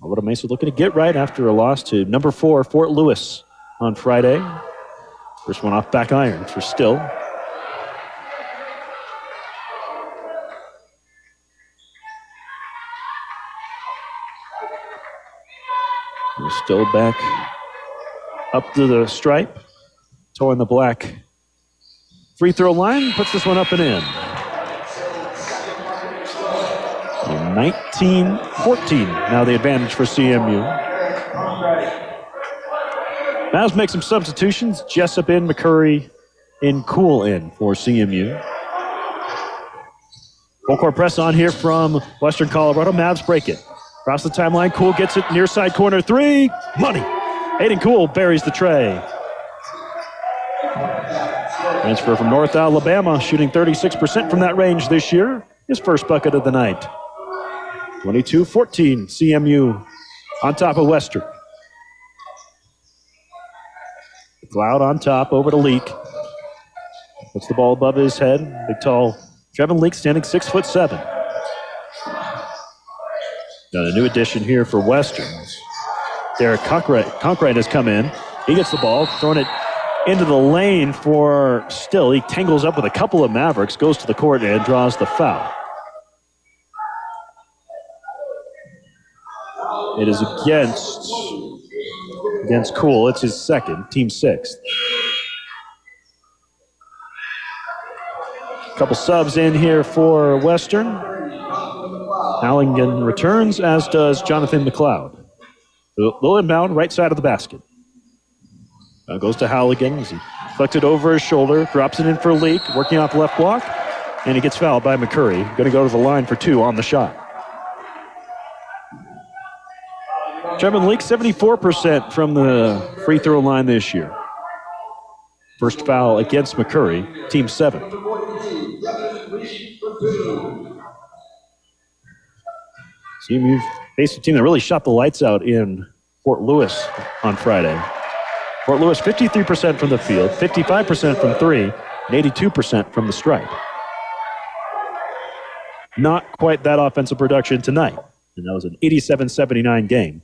Colorado Mesa looking to get right after a loss to number four, Fort Lewis, on Friday. First one off back iron for Still. We're still back up to the stripe, towing the black free throw line, puts this one up and in. 19 14. Now the advantage for CMU. Mavs make some substitutions. Jessup in, McCurry in, Cool in for CMU. Full court press on here from Western Colorado. Mavs break it. Across the timeline, Cool gets it near side corner three. Money. Aiden Cool buries the tray. Transfer from North Alabama, shooting 36% from that range this year. His first bucket of the night. 22 14, CMU on top of Western. Cloud on top, over to Leak. Puts the ball above his head. Big tall Trevin Leak standing six foot seven. Got a new addition here for Westerns. Derek Conkright has come in. He gets the ball, throwing it into the lane for Still. He tangles up with a couple of Mavericks, goes to the court, and draws the foul. It is against against Cool. It's his second, team sixth. A Couple subs in here for Western. Halligan returns, as does Jonathan McLeod. Low inbound, right side of the basket. Now goes to Halligan as he flicks it over his shoulder, drops it in for a leak, working off the left block, and he gets fouled by McCurry. Going to go to the line for two on the shot. Trevin Leak, 74% from the free throw line this year. First foul against McCurry, team seven. You've faced team that really shot the lights out in Fort Lewis on Friday. Fort Lewis, 53% from the field, 55% from three, and 82% from the stripe. Not quite that offensive production tonight. And that was an 87 79 game.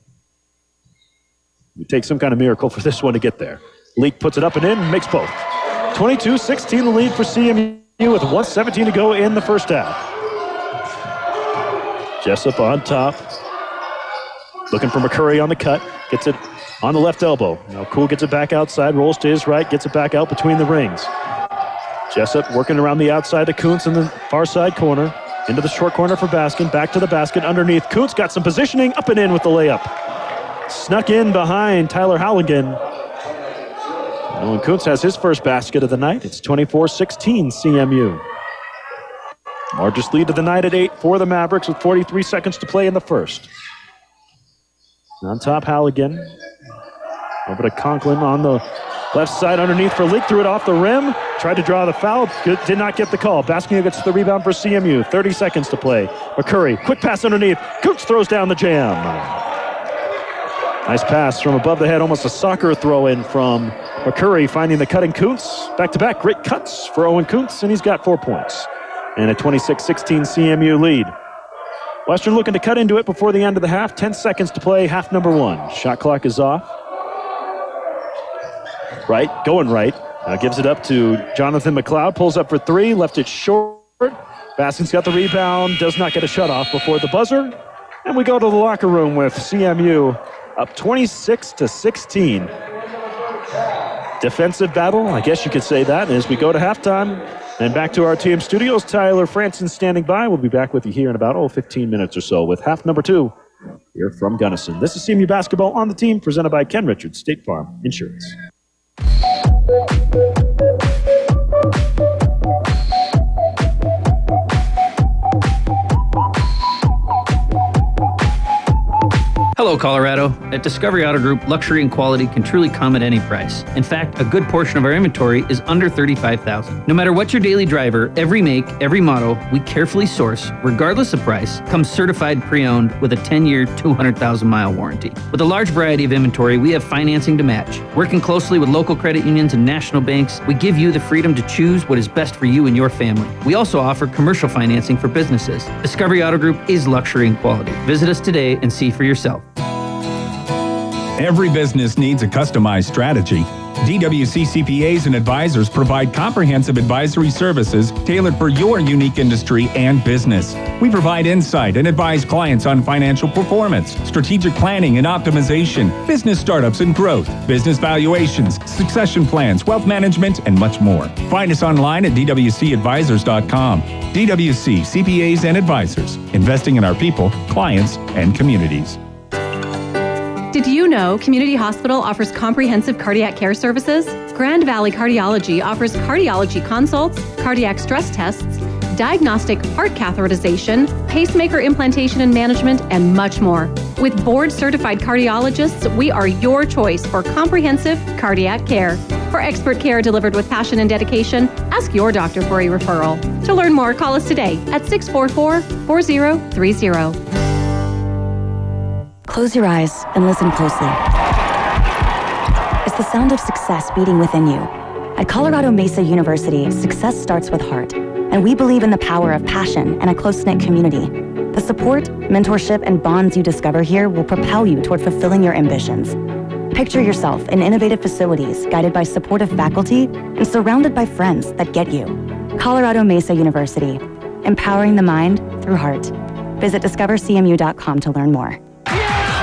It takes some kind of miracle for this one to get there. Leak puts it up and in, makes both. 22 16 the lead for CMU with 117 to go in the first half. Jessup on top. Looking for McCurry on the cut. Gets it on the left elbow. Now Cool gets it back outside, rolls to his right, gets it back out between the rings. Jessup working around the outside to Kuntz in the far side corner. Into the short corner for Baskin. Back to the basket underneath. Kuntz got some positioning. Up and in with the layup. Snuck in behind Tyler Halligan. Owen Kuntz has his first basket of the night. It's 24 16 CMU. Largest lead of the night at eight for the Mavericks with 43 seconds to play in the first. On top, Halligan. Over to Conklin on the left side underneath for Leak. Threw it off the rim. Tried to draw the foul. Good, did not get the call. Baskin gets the rebound for CMU. 30 seconds to play. McCurry, quick pass underneath. Kuntz throws down the jam. Nice pass from above the head, almost a soccer throw in from McCurry, finding the cutting Kuntz. Back to back, great cuts for Owen Kuntz, and he's got four points. And a 26 16 CMU lead. Western looking to cut into it before the end of the half. 10 seconds to play, half number one. Shot clock is off. Right, going right. Now gives it up to Jonathan McLeod. Pulls up for three, left it short. Baskin's got the rebound, does not get a shut off before the buzzer. And we go to the locker room with CMU up 26 to 16. Defensive battle, I guess you could say that. And as we go to halftime and back to our studios, Tyler Franson standing by. We'll be back with you here in about, oh, 15 minutes or so with half number two here from Gunnison. This is CMU Basketball on the team presented by Ken Richards, State Farm Insurance. Hello, Colorado. At Discovery Auto Group, luxury and quality can truly come at any price. In fact, a good portion of our inventory is under 35000 No matter what your daily driver, every make, every model, we carefully source, regardless of price, comes certified pre-owned with a 10-year, 200,000-mile warranty. With a large variety of inventory, we have financing to match. Working closely with local credit unions and national banks, we give you the freedom to choose what is best for you and your family. We also offer commercial financing for businesses. Discovery Auto Group is luxury and quality. Visit us today and see for yourself. Every business needs a customized strategy. DWC CPAs and advisors provide comprehensive advisory services tailored for your unique industry and business. We provide insight and advise clients on financial performance, strategic planning and optimization, business startups and growth, business valuations, succession plans, wealth management, and much more. Find us online at dwcadvisors.com. DWC CPAs and advisors, investing in our people, clients, and communities. Did you know Community Hospital offers comprehensive cardiac care services? Grand Valley Cardiology offers cardiology consults, cardiac stress tests, diagnostic heart catheterization, pacemaker implantation and management, and much more. With board certified cardiologists, we are your choice for comprehensive cardiac care. For expert care delivered with passion and dedication, ask your doctor for a referral. To learn more, call us today at 644 4030. Close your eyes and listen closely. It's the sound of success beating within you. At Colorado Mesa University, success starts with heart, and we believe in the power of passion and a close knit community. The support, mentorship, and bonds you discover here will propel you toward fulfilling your ambitions. Picture yourself in innovative facilities guided by supportive faculty and surrounded by friends that get you. Colorado Mesa University, empowering the mind through heart. Visit discovercmu.com to learn more.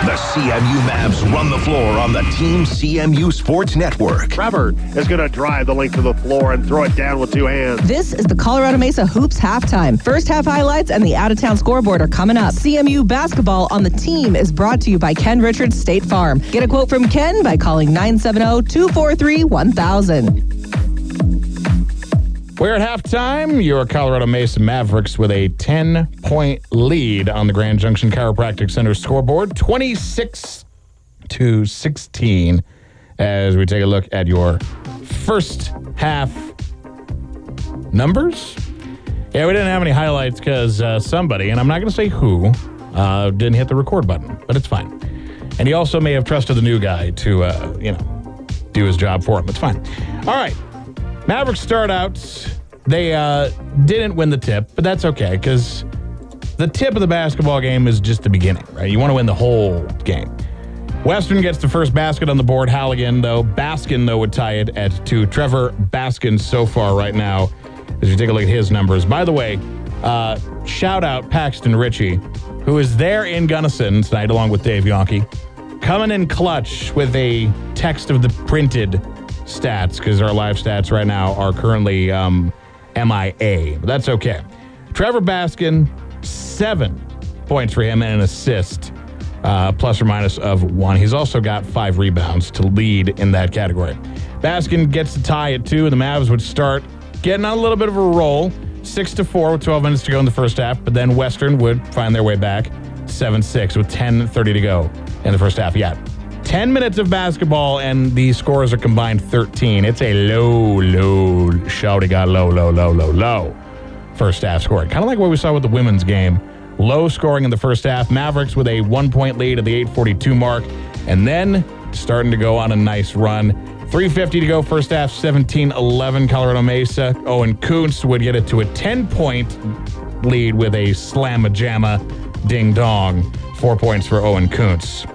The CMU Mavs run the floor on the Team CMU Sports Network. Trevor is going to drive the length of the floor and throw it down with two hands. This is the Colorado Mesa Hoops halftime. First half highlights and the out of town scoreboard are coming up. CMU basketball on the team is brought to you by Ken Richards State Farm. Get a quote from Ken by calling 970 243 1000. We're at halftime. Your Colorado Mesa Mavericks with a 10 point lead on the Grand Junction Chiropractic Center scoreboard, 26 to 16, as we take a look at your first half numbers. Yeah, we didn't have any highlights because uh, somebody, and I'm not going to say who, uh, didn't hit the record button, but it's fine. And he also may have trusted the new guy to, uh, you know, do his job for him. It's fine. All right. Mavericks start out. They uh, didn't win the tip, but that's okay because the tip of the basketball game is just the beginning, right? You want to win the whole game. Western gets the first basket on the board. Halligan, though. Baskin, though, would tie it at two. Trevor Baskin so far right now, as you take a look at his numbers. By the way, uh, shout out Paxton Ritchie, who is there in Gunnison tonight along with Dave Yonke, coming in clutch with a text of the printed stats because our live stats right now are currently um, MIA. But that's okay. Trevor Baskin, seven points for him and an assist, uh, plus or minus of one. He's also got five rebounds to lead in that category. Baskin gets to tie at two, and the Mavs would start getting on a little bit of a roll. Six to four with 12 minutes to go in the first half, but then Western would find their way back. 7 6 with 10 30 to go in the first half. Yeah. 10 minutes of basketball, and the scores are combined 13. It's a low, low, shouty got low, low, low, low, low first half scoring. Kind of like what we saw with the women's game. Low scoring in the first half. Mavericks with a one point lead at the 842 mark, and then starting to go on a nice run. 350 to go, first half, 17 11, Colorado Mesa. Owen Kuntz would get it to a 10 point lead with a slamma jamma ding dong. Four points for Owen Kuntz.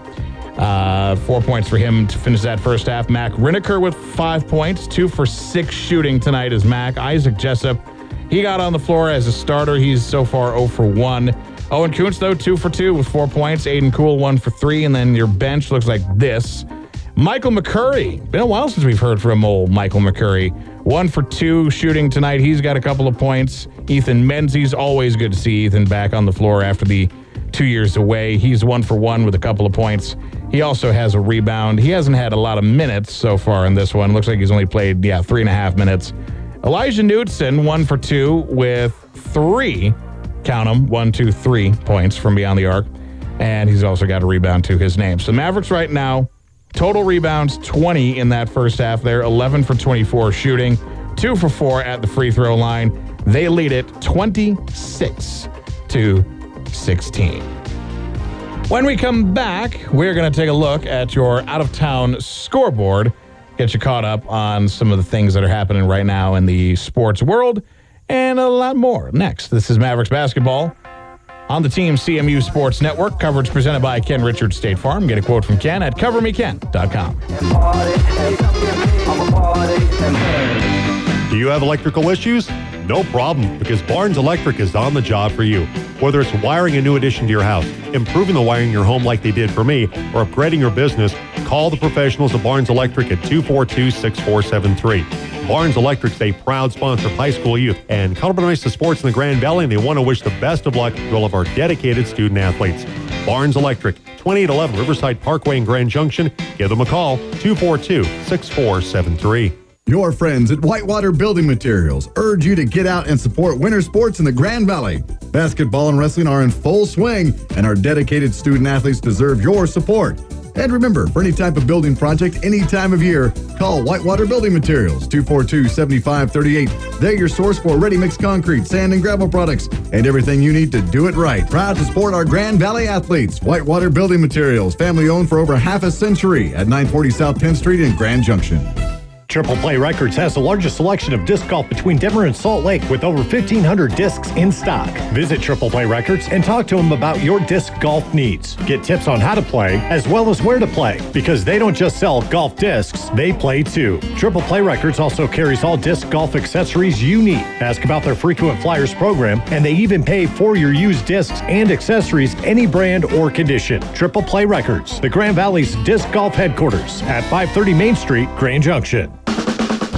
Uh, four points for him to finish that first half. Mac Riniker with five points, two for six shooting tonight is Mac. Isaac Jessup, he got on the floor as a starter. He's so far 0 for 1. Owen Kuntz, though, two for two with four points. Aiden Cool, one for three. And then your bench looks like this. Michael McCurry. Been a while since we've heard from old Michael McCurry. One for two shooting tonight. He's got a couple of points. Ethan Menzies, always good to see Ethan back on the floor after the two years away. He's one for one with a couple of points. He also has a rebound. He hasn't had a lot of minutes so far in this one. Looks like he's only played, yeah, three and a half minutes. Elijah Knudsen, one for two with three, count them, one, two, three points from beyond the arc. And he's also got a rebound to his name. So Mavericks right now, total rebounds 20 in that first half there, 11 for 24 shooting, two for four at the free throw line. They lead it 26 to 16. When we come back, we're going to take a look at your out of town scoreboard, get you caught up on some of the things that are happening right now in the sports world, and a lot more. Next, this is Mavericks basketball on the Team CMU Sports Network. Coverage presented by Ken Richards State Farm. Get a quote from Ken at covermeken.com. Do you have electrical issues? No problem, because Barnes Electric is on the job for you. Whether it's wiring a new addition to your house, improving the wiring in your home like they did for me, or upgrading your business, call the professionals of Barnes Electric at 242 6473. Barnes Electric is a proud sponsor of high school youth and Colorado Mesa sports in the Grand Valley, and they want to wish the best of luck to all of our dedicated student athletes. Barnes Electric, 2811 Riverside Parkway in Grand Junction. Give them a call, 242 6473. Your friends at Whitewater Building Materials urge you to get out and support winter sports in the Grand Valley. Basketball and wrestling are in full swing, and our dedicated student athletes deserve your support. And remember, for any type of building project, any time of year, call Whitewater Building Materials, 242 7538. They're your source for ready mix concrete, sand, and gravel products, and everything you need to do it right. Proud to support our Grand Valley athletes. Whitewater Building Materials, family owned for over half a century at 940 South 10th Street in Grand Junction. Triple Play Records has the largest selection of disc golf between Denver and Salt Lake with over 1,500 discs in stock. Visit Triple Play Records and talk to them about your disc golf needs. Get tips on how to play as well as where to play because they don't just sell golf discs, they play too. Triple Play Records also carries all disc golf accessories you need. Ask about their frequent flyers program and they even pay for your used discs and accessories any brand or condition. Triple Play Records, the Grand Valley's disc golf headquarters at 530 Main Street, Grand Junction.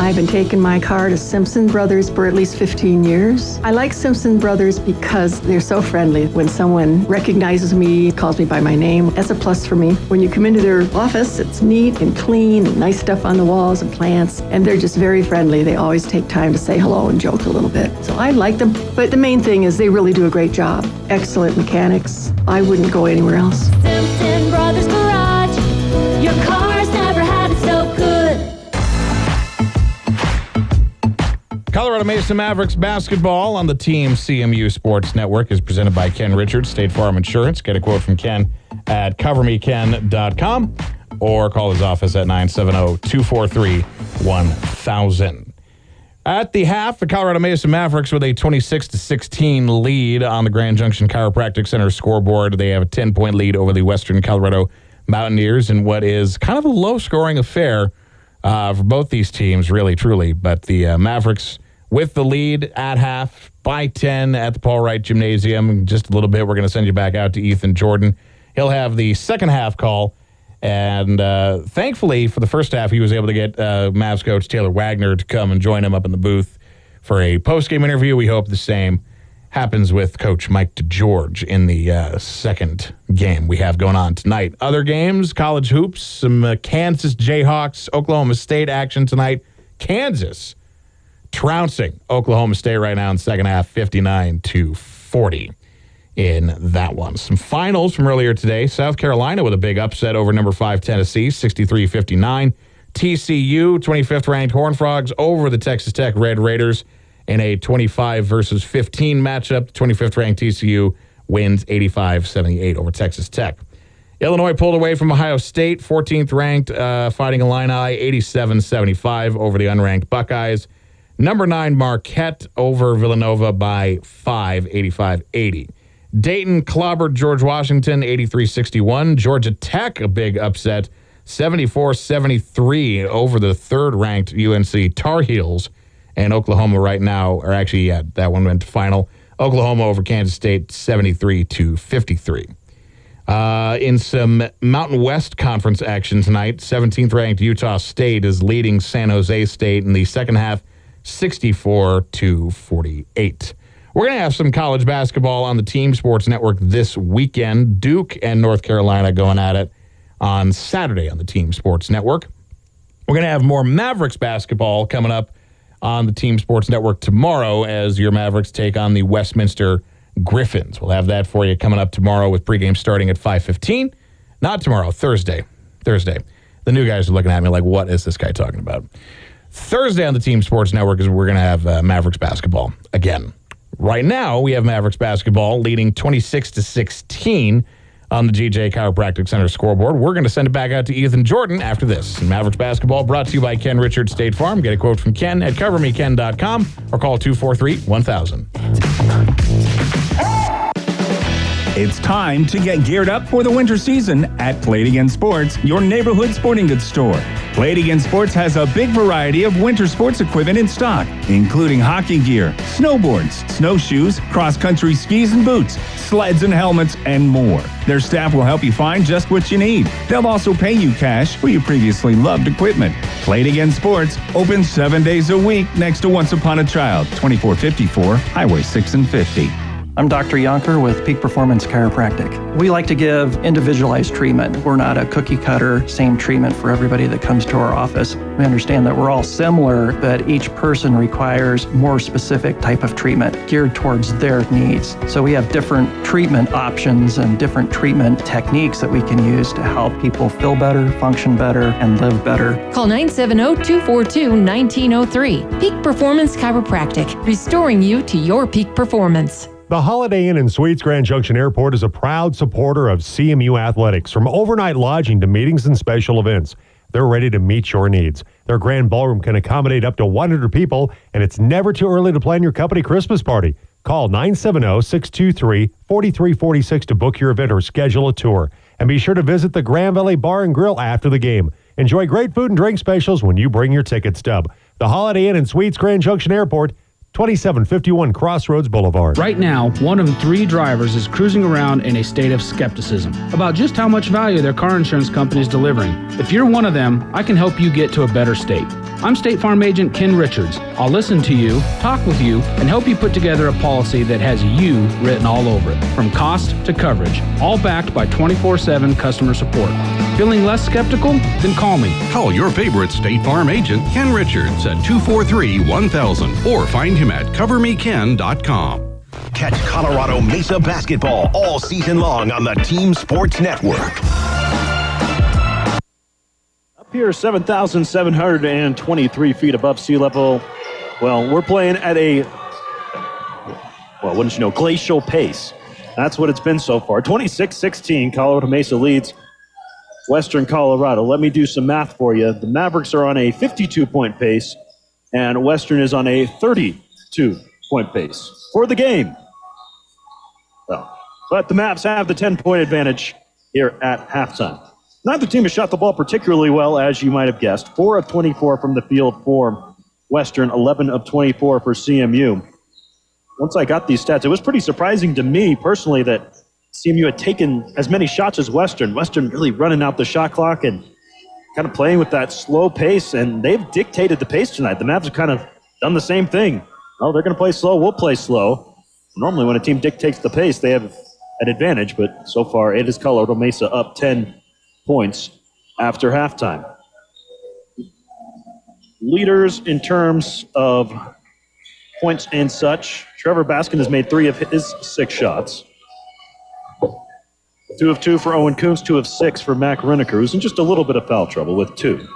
I've been taking my car to Simpson Brothers for at least 15 years. I like Simpson Brothers because they're so friendly. When someone recognizes me, calls me by my name, that's a plus for me. When you come into their office, it's neat and clean, and nice stuff on the walls and plants, and they're just very friendly. They always take time to say hello and joke a little bit. So I like them, but the main thing is they really do a great job. Excellent mechanics. I wouldn't go anywhere else. Simpson Brothers Garage. Your car's Colorado Mesa Mavericks basketball on the Team CMU Sports Network is presented by Ken Richards, State Farm Insurance. Get a quote from Ken at covermeken.com or call his office at 970 243 1000. At the half, the Colorado Mesa Mavericks with a 26 to 16 lead on the Grand Junction Chiropractic Center scoreboard. They have a 10 point lead over the Western Colorado Mountaineers in what is kind of a low scoring affair uh, for both these teams, really, truly. But the uh, Mavericks with the lead at half by 10 at the Paul Wright Gymnasium. Just a little bit, we're going to send you back out to Ethan Jordan. He'll have the second half call. And uh, thankfully, for the first half, he was able to get uh, Mavs coach Taylor Wagner to come and join him up in the booth for a post game interview. We hope the same happens with Coach Mike DeGeorge in the uh, second game we have going on tonight. Other games, college hoops, some uh, Kansas Jayhawks, Oklahoma State action tonight. Kansas trouncing Oklahoma State right now in second half, 59 to 40. in that one. Some finals from earlier today South Carolina with a big upset over number five Tennessee, 63 59. TCU, 25th ranked Horn Frogs over the Texas Tech Red Raiders in a 25 versus 15 matchup. 25th ranked TCU wins 85 78 over Texas Tech. Illinois pulled away from Ohio State, 14th ranked, uh, fighting Illini 87 75 over the unranked Buckeyes. Number nine, Marquette over Villanova by 5, 85 80. Dayton clobbered George Washington 83 61. Georgia Tech, a big upset, 74 73 over the third ranked UNC Tar Heels. And Oklahoma right now, or actually, yeah, that one went to final. Oklahoma over Kansas State 73 to 53. Uh, in some Mountain West Conference action tonight, 17th ranked Utah State is leading San Jose State in the second half, 64 to 48. We're going to have some college basketball on the Team Sports Network this weekend. Duke and North Carolina going at it on Saturday on the Team Sports Network. We're going to have more Mavericks basketball coming up on the Team Sports Network tomorrow as your Mavericks take on the Westminster Griffins. We'll have that for you coming up tomorrow with pregame starting at 5:15. Not tomorrow, Thursday. Thursday. The new guys are looking at me like, "What is this guy talking about?" Thursday on the Team Sports Network is we're going to have uh, Mavericks basketball again. Right now, we have Mavericks basketball leading 26 to 16 on the GJ Chiropractic Center scoreboard. We're going to send it back out to Ethan Jordan after this. Mavericks basketball brought to you by Ken Richards State Farm. Get a quote from Ken at covermeken.com or call 243 1000. It's time to get geared up for the winter season at Play Again Sports, your neighborhood sporting goods store. Play Again Sports has a big variety of winter sports equipment in stock, including hockey gear, snowboards, snowshoes, cross country skis and boots, sleds and helmets, and more. Their staff will help you find just what you need. They'll also pay you cash for your previously loved equipment. Play Again Sports, open seven days a week next to Once Upon a Child, 2454 Highway 6 and 50. I'm Dr. Yonker with Peak Performance Chiropractic. We like to give individualized treatment. We're not a cookie cutter, same treatment for everybody that comes to our office. We understand that we're all similar, but each person requires more specific type of treatment geared towards their needs. So we have different treatment options and different treatment techniques that we can use to help people feel better, function better, and live better. Call 970-242-1903. Peak Performance Chiropractic, restoring you to your peak performance. The Holiday Inn and Suites Grand Junction Airport is a proud supporter of CMU athletics, from overnight lodging to meetings and special events. They're ready to meet your needs. Their grand ballroom can accommodate up to 100 people, and it's never too early to plan your company Christmas party. Call 970 623 4346 to book your event or schedule a tour. And be sure to visit the Grand Valley Bar and Grill after the game. Enjoy great food and drink specials when you bring your ticket stub. The Holiday Inn and Suites Grand Junction Airport, 2751 Crossroads Boulevard. Right now, one of three drivers is cruising around in a state of skepticism about just how much value their car insurance company is delivering. If you're one of them, I can help you get to a better state. I'm State Farm Agent Ken Richards. I'll listen to you, talk with you, and help you put together a policy that has you written all over it, from cost to coverage, all backed by 24 7 customer support. Feeling less skeptical? Then call me. Call your favorite State Farm agent, Ken Richards, at 243 1000 or find him at covermeken.com. Catch Colorado Mesa basketball all season long on the Team Sports Network. Up here, 7,723 feet above sea level. Well, we're playing at a, well, wouldn't you know, glacial pace. That's what it's been so far. 26 16, Colorado Mesa leads Western Colorado. Let me do some math for you. The Mavericks are on a 52 point pace, and Western is on a 32 point pace for the game. Well, but the Mavs have the 10 point advantage here at halftime. Neither team has shot the ball particularly well, as you might have guessed. Four of 24 from the field for Western, 11 of 24 for CMU. Once I got these stats, it was pretty surprising to me personally that CMU had taken as many shots as Western. Western really running out the shot clock and kind of playing with that slow pace, and they've dictated the pace tonight. The Mavs have kind of done the same thing. Oh, they're going to play slow. We'll play slow. Normally, when a team dictates the pace, they have an advantage, but so far it is Colorado Mesa up 10 points after halftime. Leaders in terms of points and such. Trevor Baskin has made three of his six shots. Two of two for Owen Kuntz, two of six for Mac Riniker, who's in just a little bit of foul trouble with two.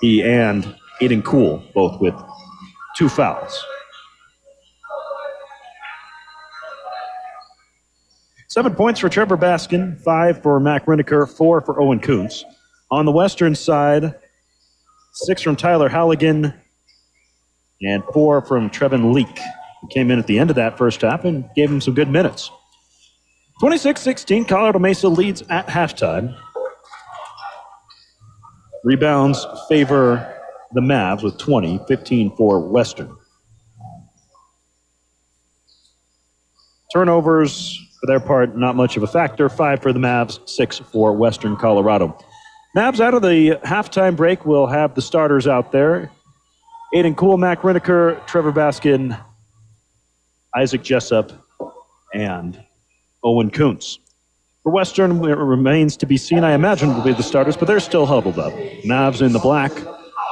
He and Aiden Cool both with two fouls. Seven points for Trevor Baskin, five for Mac Riniker, four for Owen Kuntz. On the western side, six from Tyler Halligan, and four from Trevin Leak, who came in at the end of that first half and gave him some good minutes. 26 16, Colorado Mesa leads at halftime. Rebounds favor the Mavs with 20, 15 for Western. Turnovers, for their part, not much of a factor. Five for the Mavs, six for Western Colorado. Mavs out of the halftime break will have the starters out there. Aiden Cool, Mac Riniker, Trevor Baskin, Isaac Jessup, and Owen Kuntz. For Western, it remains to be seen. I imagine will be the starters, but they're still huddled up. Mavs in the black,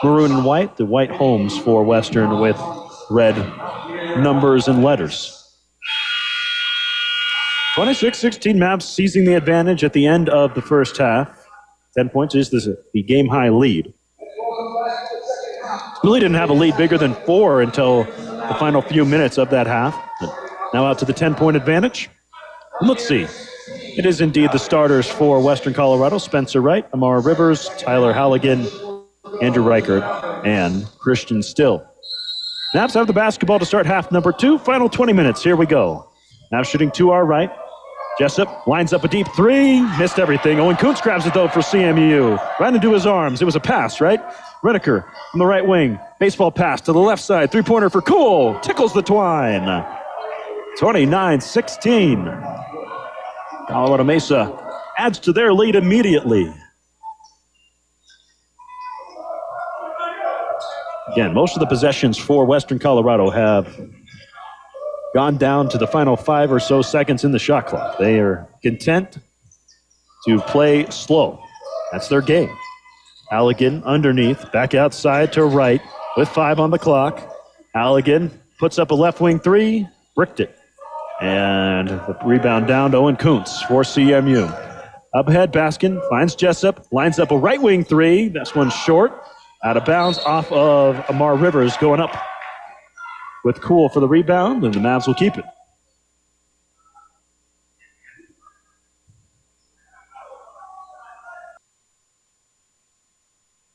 maroon and white. The white homes for Western with red numbers and letters. 26 16 Mavs seizing the advantage at the end of the first half. 10 points is the, the game high lead. Really didn't have a lead bigger than four until the final few minutes of that half. Now out to the 10 point advantage. Let's see. It is indeed the starters for Western Colorado Spencer Wright, Amara Rivers, Tyler Halligan, Andrew Reichert, and Christian Still. Mavs have the basketball to start half number two. Final 20 minutes. Here we go. Now shooting to our right. Jessup lines up a deep three. Missed everything. Owen Kuntz grabs it though for CMU. Right into his arms. It was a pass, right? Riniker from the right wing. Baseball pass to the left side. Three pointer for Cool. Tickles the twine. 29 16. Colorado Mesa adds to their lead immediately. Again, most of the possessions for Western Colorado have gone down to the final five or so seconds in the shot clock. They are content to play slow. That's their game. Halligan underneath, back outside to right with five on the clock. Halligan puts up a left wing three, bricked it. And the rebound down to Owen Kuntz for CMU. Up ahead, Baskin finds Jessup, lines up a right wing three. This one's short, out of bounds off of Amar Rivers going up with Cool for the rebound, and the Mavs will keep it.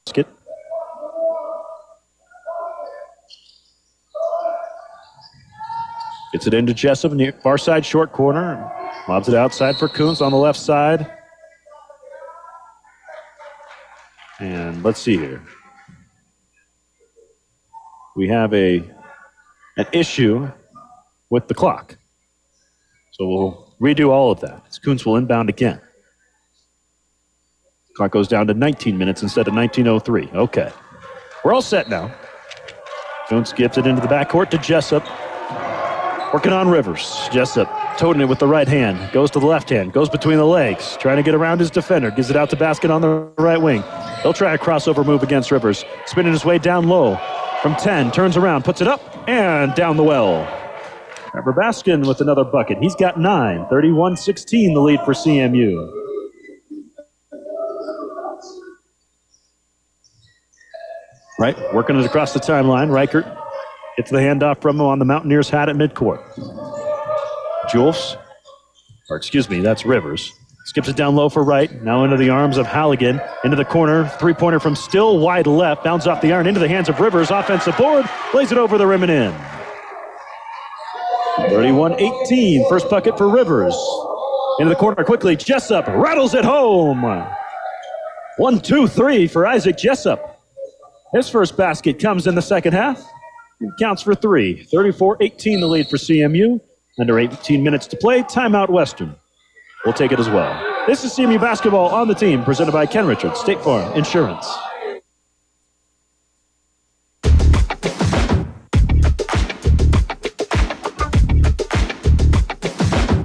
Baskin. Gets it into Jessup, near far side short corner. Lobs it outside for Kuntz on the left side. And let's see here. We have a an issue with the clock. So we'll redo all of that. Kuntz will inbound again. Clock goes down to 19 minutes instead of 1903. Okay. We're all set now. Jones gives it into the backcourt to Jessup. Working on Rivers. Jessup toting it with the right hand. Goes to the left hand. Goes between the legs. Trying to get around his defender. Gives it out to Baskin on the right wing. He'll try a crossover move against Rivers. Spinning his way down low from 10. Turns around. Puts it up and down the well. Trevor Baskin with another bucket. He's got nine. 31 16, the lead for CMU. Right, working it across the timeline. Reichert gets the handoff from him on the Mountaineers hat at midcourt. Jules, or excuse me, that's Rivers. Skips it down low for Wright. Now into the arms of Halligan. Into the corner. Three pointer from Still wide left. Bounds off the iron into the hands of Rivers. Offensive board. Plays it over the rim and in. 31 18. First bucket for Rivers. Into the corner quickly. Jessup rattles it home. One, two, three for Isaac Jessup. His first basket comes in the second half. Counts for three. 34 18, the lead for CMU. Under 18 minutes to play. Timeout Western. We'll take it as well. This is CMU basketball on the team, presented by Ken Richards, State Farm Insurance.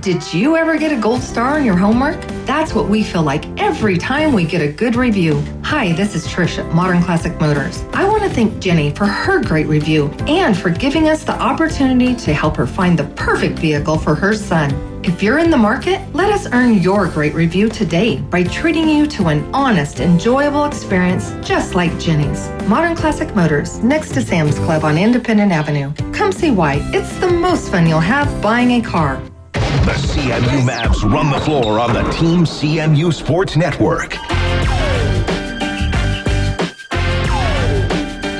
Did you ever get a gold star on your homework? That's what we feel like every time we get a good review. Hi, this is Trish at Modern Classic Motors. I want to thank Jenny for her great review and for giving us the opportunity to help her find the perfect vehicle for her son. If you're in the market, let us earn your great review today by treating you to an honest, enjoyable experience just like Jenny's. Modern Classic Motors, next to Sam's Club on Independent Avenue. Come see why. It's the most fun you'll have buying a car. The CMU Mavs run the floor on the Team CMU Sports Network.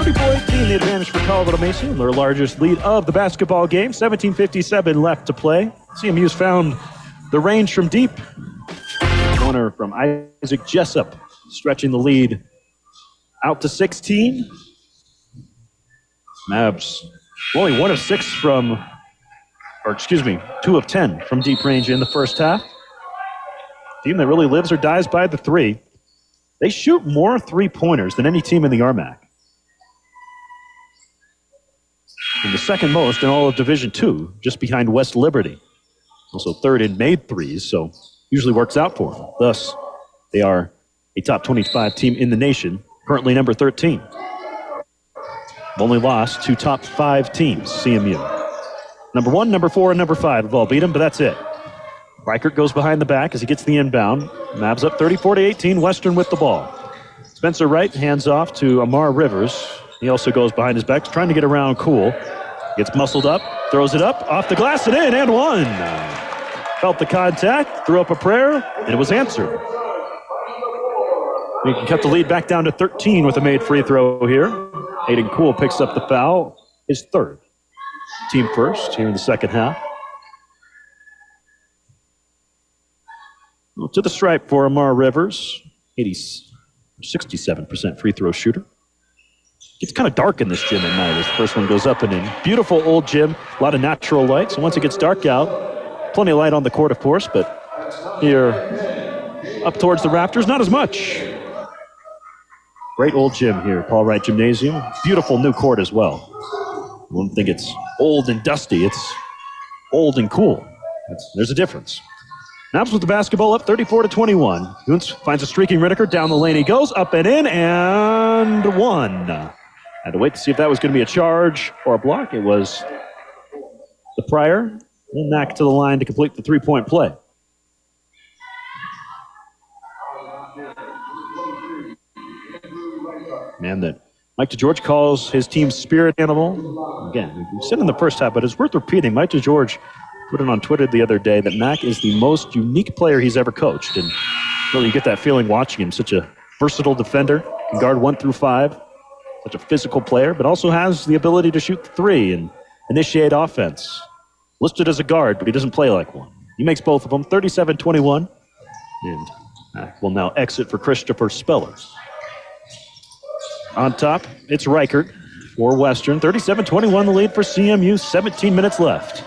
34-18, the advantage for Colorado Mesa. Their largest lead of the basketball game. 17:57 left to play. CMU's found the range from deep. Corner from Isaac Jessup, stretching the lead out to 16. Mavs only one of six from, or excuse me, two of 10 from deep range in the first half. Team that really lives or dies by the three. They shoot more three pointers than any team in the RMAC. And the second most in all of Division Two, just behind West Liberty. Also third in made threes, so usually works out for them. Thus, they are a top 25 team in the nation, currently number 13. Only lost to top five teams, CMU. Number one, number four, and number five have all beat them, but that's it. Reichert goes behind the back as he gets the inbound. Mavs up 34 to 18, Western with the ball. Spencer Wright hands off to Amar Rivers. He also goes behind his back, trying to get around cool. Gets muscled up, throws it up, off the glass and in, and one. Felt the contact, threw up a prayer, and it was answered. We can cut the lead back down to 13 with a made free throw here. Aiden Cool picks up the foul, his third. Team first here in the second half. To the stripe for Amar Rivers, 80, 67% free throw shooter. It's kind of dark in this gym at night as the first one goes up and in. Beautiful old gym, a lot of natural light. So once it gets dark out, plenty of light on the court, of course, but here up towards the rafters, not as much. Great old gym here, Paul Wright Gymnasium. Beautiful new court as well. I wouldn't think it's old and dusty. It's old and cool. That's, there's a difference. Mavs with the basketball up 34 to 21. Kuntz finds a streaking Riniker. Down the lane he goes, up and in, and one. Had to wait to see if that was going to be a charge or a block. It was the prior. And Mack to the line to complete the three point play. Man, that Mike DeGeorge calls his team's spirit animal. Again, we said in the first half, but it's worth repeating. Mike DeGeorge put it on Twitter the other day that Mack is the most unique player he's ever coached. And really, you get that feeling watching him. Such a versatile defender, can guard one through five, such a physical player, but also has the ability to shoot three and initiate offense. Listed as a guard, but he doesn't play like one. He makes both of them 37 21. And will now exit for Christopher Spellers. On top, it's Reichert for Western. 37 21 the lead for CMU, 17 minutes left.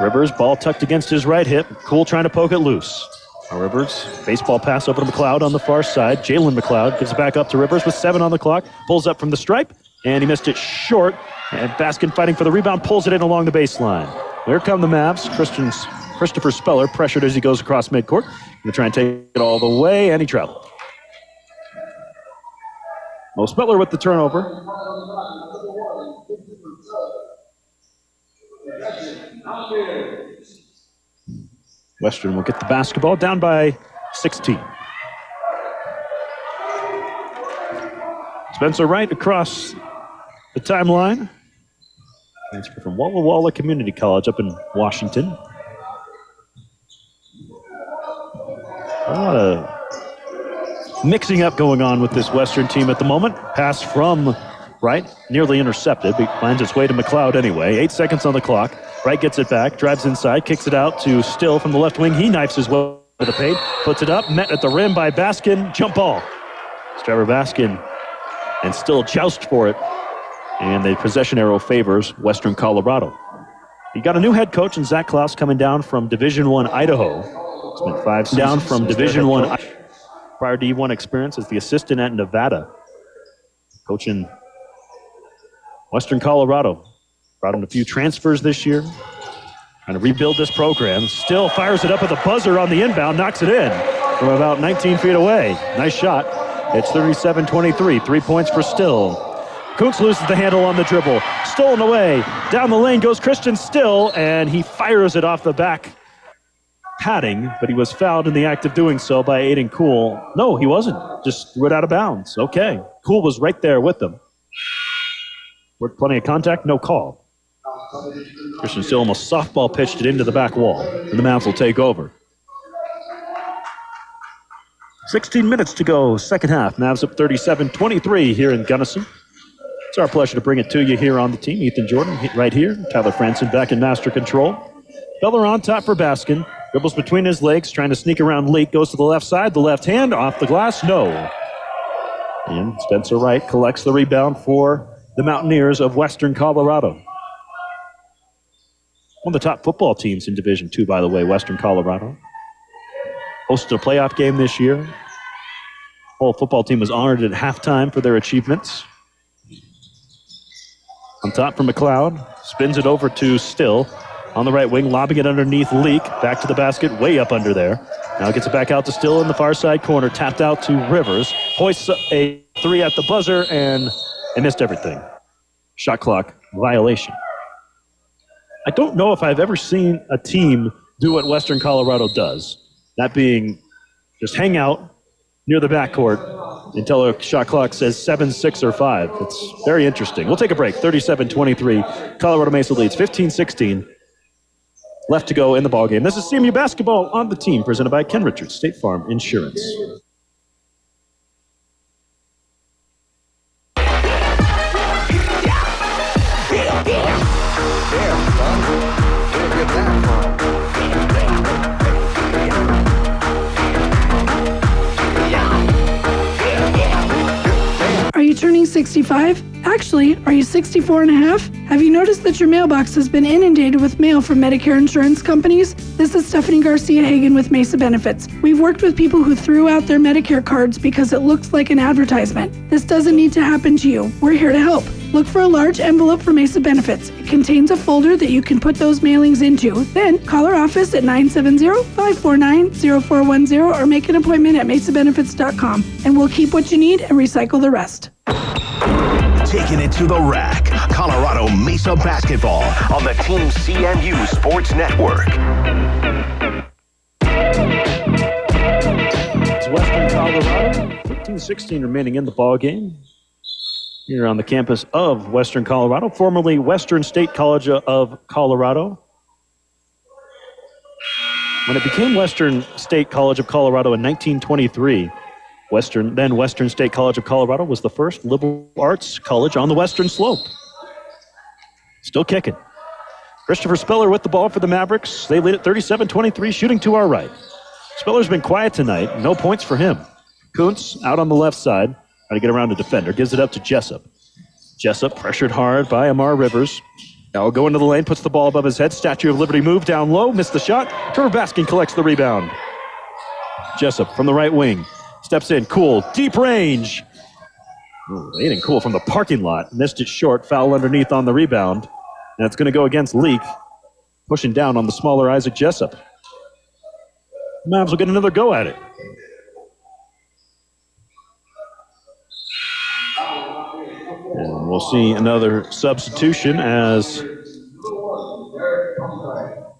Rivers, ball tucked against his right hip. Cool trying to poke it loose. Rivers, baseball pass over to McLeod on the far side. Jalen McLeod gives it back up to Rivers with seven on the clock. Pulls up from the stripe, and he missed it short. And Baskin fighting for the rebound, pulls it in along the baseline. Here come the Mavs. Christian's, Christopher Speller pressured as he goes across midcourt. To try and take it all the way, and he traveled. Mo Speller with the turnover. Western will get the basketball down by 16. Spencer Wright across the timeline. Transfer from Walla Walla Community College up in Washington. A lot of mixing up going on with this Western team at the moment. Pass from Wright, nearly intercepted, but finds its way to McLeod anyway. Eight seconds on the clock. Wright gets it back, drives inside, kicks it out to Still from the left wing. He knifes his way to the paint, puts it up, met at the rim by Baskin. Jump ball. It's Trevor Baskin and Still joust for it. And the possession arrow favors Western Colorado. You got a new head coach in Zach Klaus coming down from Division One Idaho. Spent five down from Division One. I- Prior D1 experience as the assistant at Nevada, coaching Western Colorado. Brought in a few transfers this year. Trying to rebuild this program. Still fires it up with a buzzer on the inbound, knocks it in from about 19 feet away. Nice shot. It's 37 23. Three points for Still. Kuntz loses the handle on the dribble. stolen away. Down the lane goes Christian Still, and he fires it off the back padding, but he was fouled in the act of doing so by Aiden Cool. No, he wasn't. Just threw it out of bounds. Okay. Cool was right there with them. Worked plenty of contact, no call. Christian Still almost softball pitched it into the back wall, and the Mavs will take over. 16 minutes to go, second half. Mavs up 37 23 here in Gunnison. It's our pleasure to bring it to you here on the team. Ethan Jordan right here. Tyler Franson back in master control. Beller on top for Baskin. Dribbles between his legs, trying to sneak around Leak. Goes to the left side. The left hand off the glass. No. And Spencer Wright collects the rebound for the Mountaineers of Western Colorado. One of the top football teams in Division Two, by the way, Western Colorado. Hosted a playoff game this year. Whole football team was honored at halftime for their achievements. On top for McLeod. Spins it over to Still. On the right wing, lobbing it underneath Leak. Back to the basket, way up under there. Now gets it back out to Still in the far side corner. Tapped out to Rivers. Hoists a three at the buzzer, and they missed everything. Shot clock violation. I don't know if I've ever seen a team do what Western Colorado does. That being just hang out near the backcourt until a shot clock says 7, 6, or 5. It's very interesting. We'll take a break. 37 23. Colorado Mesa leads 15 16. Left to go in the ballgame. This is CMU basketball on the team, presented by Ken Richards, State Farm Insurance. Turning 65? Actually, are you 64 and a half? Have you noticed that your mailbox has been inundated with mail from Medicare insurance companies? This is Stephanie Garcia Hagen with Mesa Benefits. We've worked with people who threw out their Medicare cards because it looks like an advertisement. This doesn't need to happen to you. We're here to help. Look for a large envelope for Mesa Benefits. It contains a folder that you can put those mailings into. Then call our office at 970-549-0410 or make an appointment at mesabenefits.com and we'll keep what you need and recycle the rest. Taking it to the rack. Colorado Mesa basketball on the Team CMU Sports Network. It's Western Colorado. 15-16 remaining in the ball game. Here on the campus of Western Colorado, formerly Western State College of Colorado. When it became Western State College of Colorado in 1923, Western then Western State College of Colorado was the first liberal arts college on the western slope. Still kicking. Christopher Speller with the ball for the Mavericks. They lead at 37-23, shooting to our right. Speller's been quiet tonight. No points for him. Kuntz out on the left side, trying to get around the defender. Gives it up to Jessup. Jessup pressured hard by Amar Rivers. Now go into the lane, puts the ball above his head. Statue of Liberty move down low, missed the shot. Trevor Baskin collects the rebound. Jessup from the right wing. Steps in, cool, deep range. Ooh, Aiden Cool from the parking lot. Missed it short, foul underneath on the rebound. And it's going to go against Leak. Pushing down on the smaller Isaac Jessup. Mavs will get another go at it. And we'll see another substitution as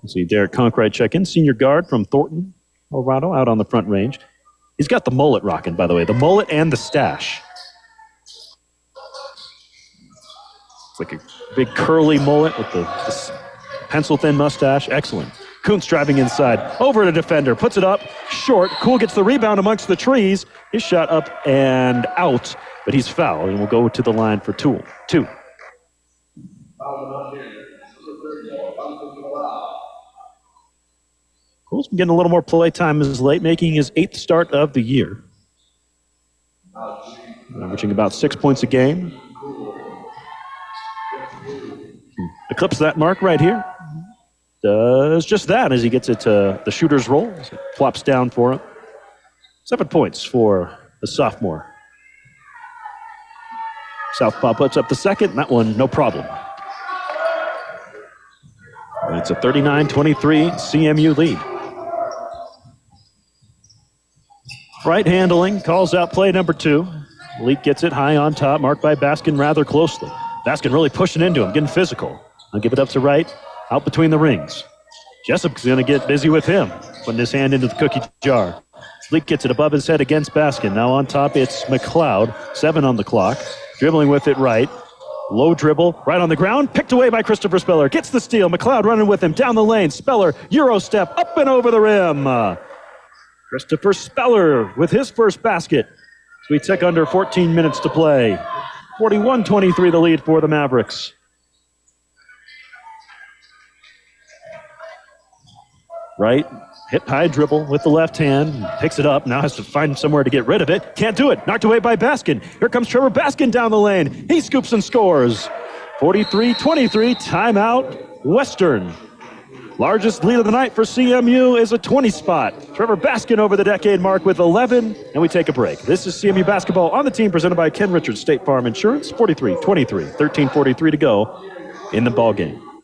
Let's see Derek Conkright check in, senior guard from Thornton, Colorado, out on the front range. He's got the mullet rocking, by the way, the mullet and the stash. It's like a big curly mullet with the, pencil thin mustache. Excellent. Kuntz driving inside, over to defender, puts it up, short. Cool gets the rebound amongst the trees. His shot up and out, but he's fouled and will go to the line for two. Two. Cool's been getting a little more play time as late, making his eighth start of the year. Averaging about six points a game. Eclipse that mark right here. Does just that as he gets it to the shooter's roll. Flops down for him. Seven points for the sophomore. Southpaw puts up the second. That one, no problem. It's a 39 23 CMU lead. Right handling, calls out play number two. Leak gets it high on top, marked by Baskin rather closely. Baskin really pushing into him, getting physical. I'll give it up to Wright, out between the rings. Jessup's going to get busy with him, putting his hand into the cookie jar. Leak gets it above his head against Baskin. Now on top, it's McLeod, seven on the clock, dribbling with it right. Low dribble, right on the ground, picked away by Christopher Speller. Gets the steal. McLeod running with him down the lane. Speller, Euro step, up and over the rim. Christopher Speller with his first basket. So we tick under 14 minutes to play. 41 23 the lead for the Mavericks. Right, hip high dribble with the left hand, picks it up, now has to find somewhere to get rid of it. Can't do it, knocked away by Baskin. Here comes Trevor Baskin down the lane. He scoops and scores. 43 23, timeout, Western. Largest lead of the night for CMU is a 20 spot. Trevor Baskin over the decade mark with 11, and we take a break. This is CMU basketball on the team presented by Ken Richards State Farm Insurance. 43 23, 13 43 to go in the ball game.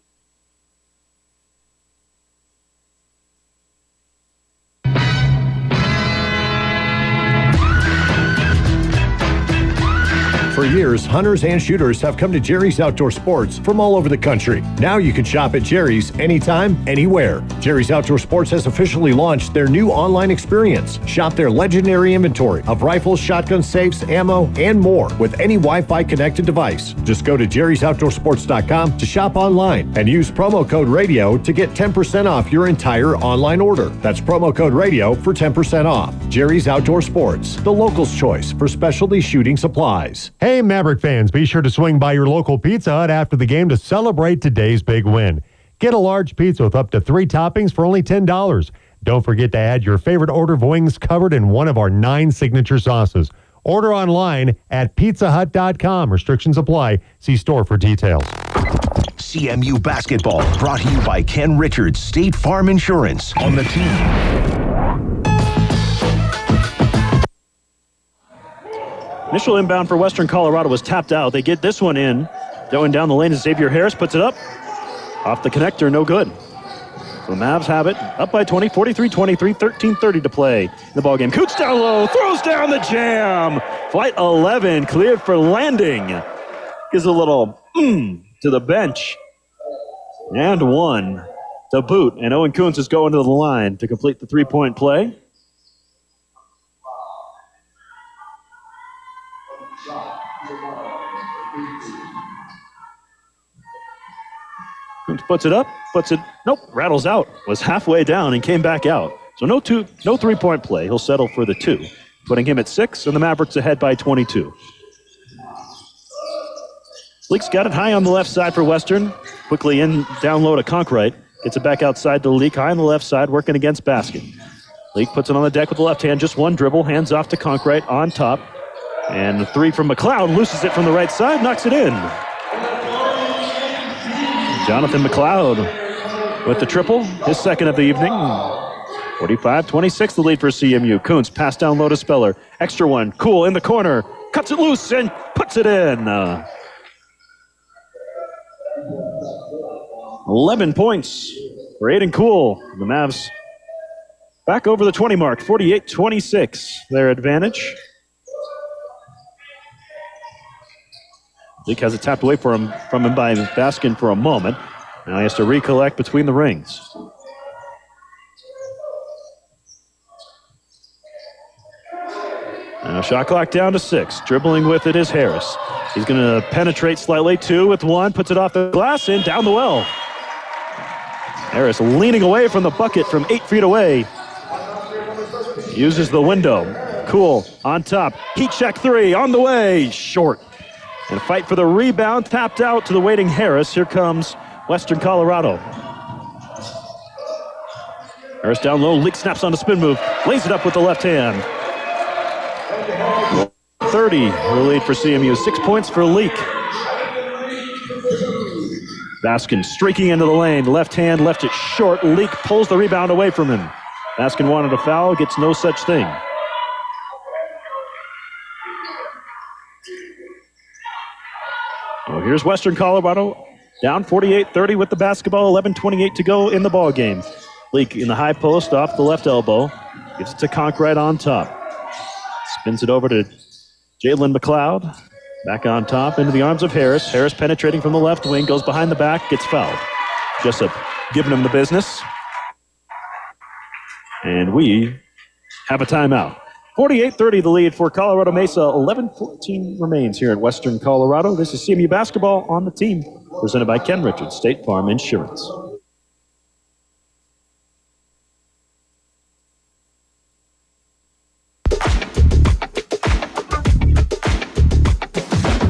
Hunters and shooters have come to Jerry's Outdoor Sports from all over the country. Now you can shop at Jerry's anytime, anywhere. Jerry's Outdoor Sports has officially launched their new online experience. Shop their legendary inventory of rifles, shotgun safes, ammo, and more with any Wi Fi connected device. Just go to jerry'soutdoorsports.com to shop online and use promo code radio to get 10% off your entire online order. That's promo code radio for 10% off. Jerry's Outdoor Sports, the local's choice for specialty shooting supplies. Hey, Maverick fans, be sure to swing by your local Pizza Hut after the game to celebrate today's big win. Get a large pizza with up to three toppings for only $10. Don't forget to add your favorite order of wings covered in one of our nine signature sauces. Order online at pizzahut.com. Restrictions apply. See store for details. CMU basketball brought to you by Ken Richards State Farm Insurance on the team. Initial inbound for Western Colorado was tapped out. They get this one in. Going down the lane is Xavier Harris, puts it up. Off the connector, no good. So the Mavs have it up by 20, 43 23, 13 30 to play in the ballgame. Coots down low, throws down the jam. Flight 11 cleared for landing. Gives a little mm, to the bench. And one to boot. And Owen Kuntz is going to the line to complete the three point play. Puts it up, puts it, nope, rattles out. Was halfway down and came back out. So no two, no three point play. He'll settle for the two, putting him at six, and the Mavericks ahead by 22. Leak's got it high on the left side for Western. Quickly in, down low to Conkright. Gets it back outside to Leak, high on the left side, working against Baskin. Leak puts it on the deck with the left hand, just one dribble, hands off to Conkright on top. And the three from McLeod looses it from the right side, knocks it in. Jonathan McLeod with the triple, his second of the evening. 45 26, the lead for CMU. Kuntz pass down low to Speller. Extra one, cool in the corner, cuts it loose and puts it in. Uh, 11 points for Aiden Cool. The Mavs back over the 20 mark, 48 26, their advantage. Leak has it tapped away for him, from him by Baskin for a moment. Now he has to recollect between the rings. Now shot clock down to six. Dribbling with it is Harris. He's going to penetrate slightly. Two with one. Puts it off the glass and down the well. Harris leaning away from the bucket from eight feet away. Uses the window. Cool on top. Heat check three on the way. Short. And a fight for the rebound. Tapped out to the waiting Harris. Here comes Western Colorado. Harris down low. Leak snaps on the spin move. Lays it up with the left hand. 30 the lead for CMU. Six points for Leak. Baskin streaking into the lane. Left hand left it short. Leak pulls the rebound away from him. Baskin wanted a foul. Gets no such thing. So here's Western Colorado down 48-30 with the basketball. 11-28 to go in the ball game. Leak in the high post off the left elbow. Gives it to Conkright on top. Spins it over to Jalen McLeod. Back on top into the arms of Harris. Harris penetrating from the left wing, goes behind the back, gets fouled. Jessup giving him the business. And we have a timeout. 48 30 the lead for Colorado Mesa. 11 14 remains here in Western Colorado. This is CMU basketball on the team, presented by Ken Richards, State Farm Insurance.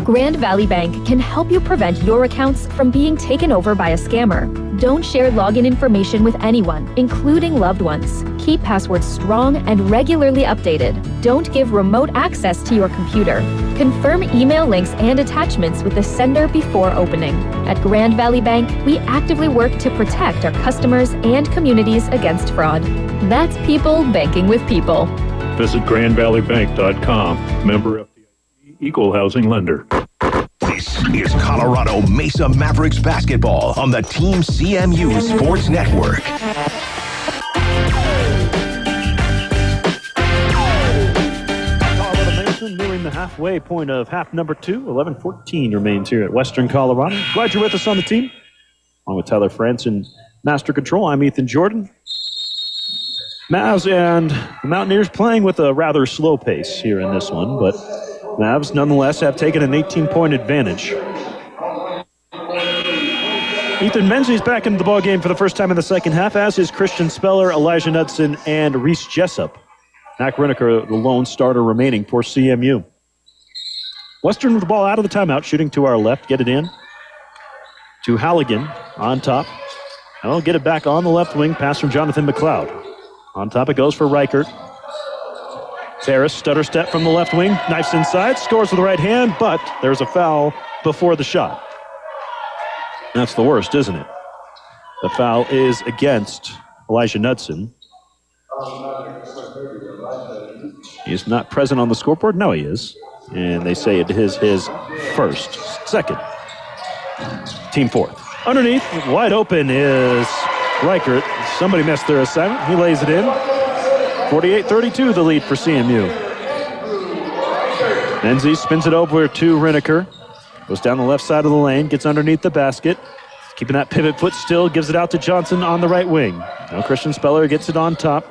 Grand Valley Bank can help you prevent your accounts from being taken over by a scammer. Don't share login information with anyone, including loved ones. Keep passwords strong and regularly updated. Don't give remote access to your computer. Confirm email links and attachments with the sender before opening. At Grand Valley Bank, we actively work to protect our customers and communities against fraud. That's people banking with people. Visit grandvalleybank.com. Member FDIC Equal Housing Lender. This is Colorado Mesa Mavericks basketball on the Team CMU Sports Network. Colorado nearing the halfway point of half number two. 11 14 remains here at Western Colorado. Glad you're with us on the team. Along with Tyler Franson Master Control, I'm Ethan Jordan. Mavs and the Mountaineers playing with a rather slow pace here in this one, but Mavs nonetheless have taken an 18 point advantage. Ethan Menzies back into the ball game for the first time in the second half, as is Christian Speller, Elijah Knudsen, and Reese Jessup. Mac Riniker, the lone starter remaining for CMU. Western with the ball out of the timeout, shooting to our left, get it in to Halligan on top. I'll get it back on the left wing, pass from Jonathan McLeod. On top it goes for Reichert. Harris, stutter step from the left wing, knifes inside, scores with the right hand, but there's a foul before the shot. That's the worst, isn't it? The foul is against Elijah Knudsen. He's not present on the scoreboard. No, he is. And they say it is his first. Second. Team fourth. Underneath, wide open is Reichert. Somebody missed their assignment. He lays it in. 48-32 the lead for CMU. Menzies spins it over to Riniker. Goes down the left side of the lane, gets underneath the basket. Keeping that pivot foot still, gives it out to Johnson on the right wing. Now Christian Speller gets it on top.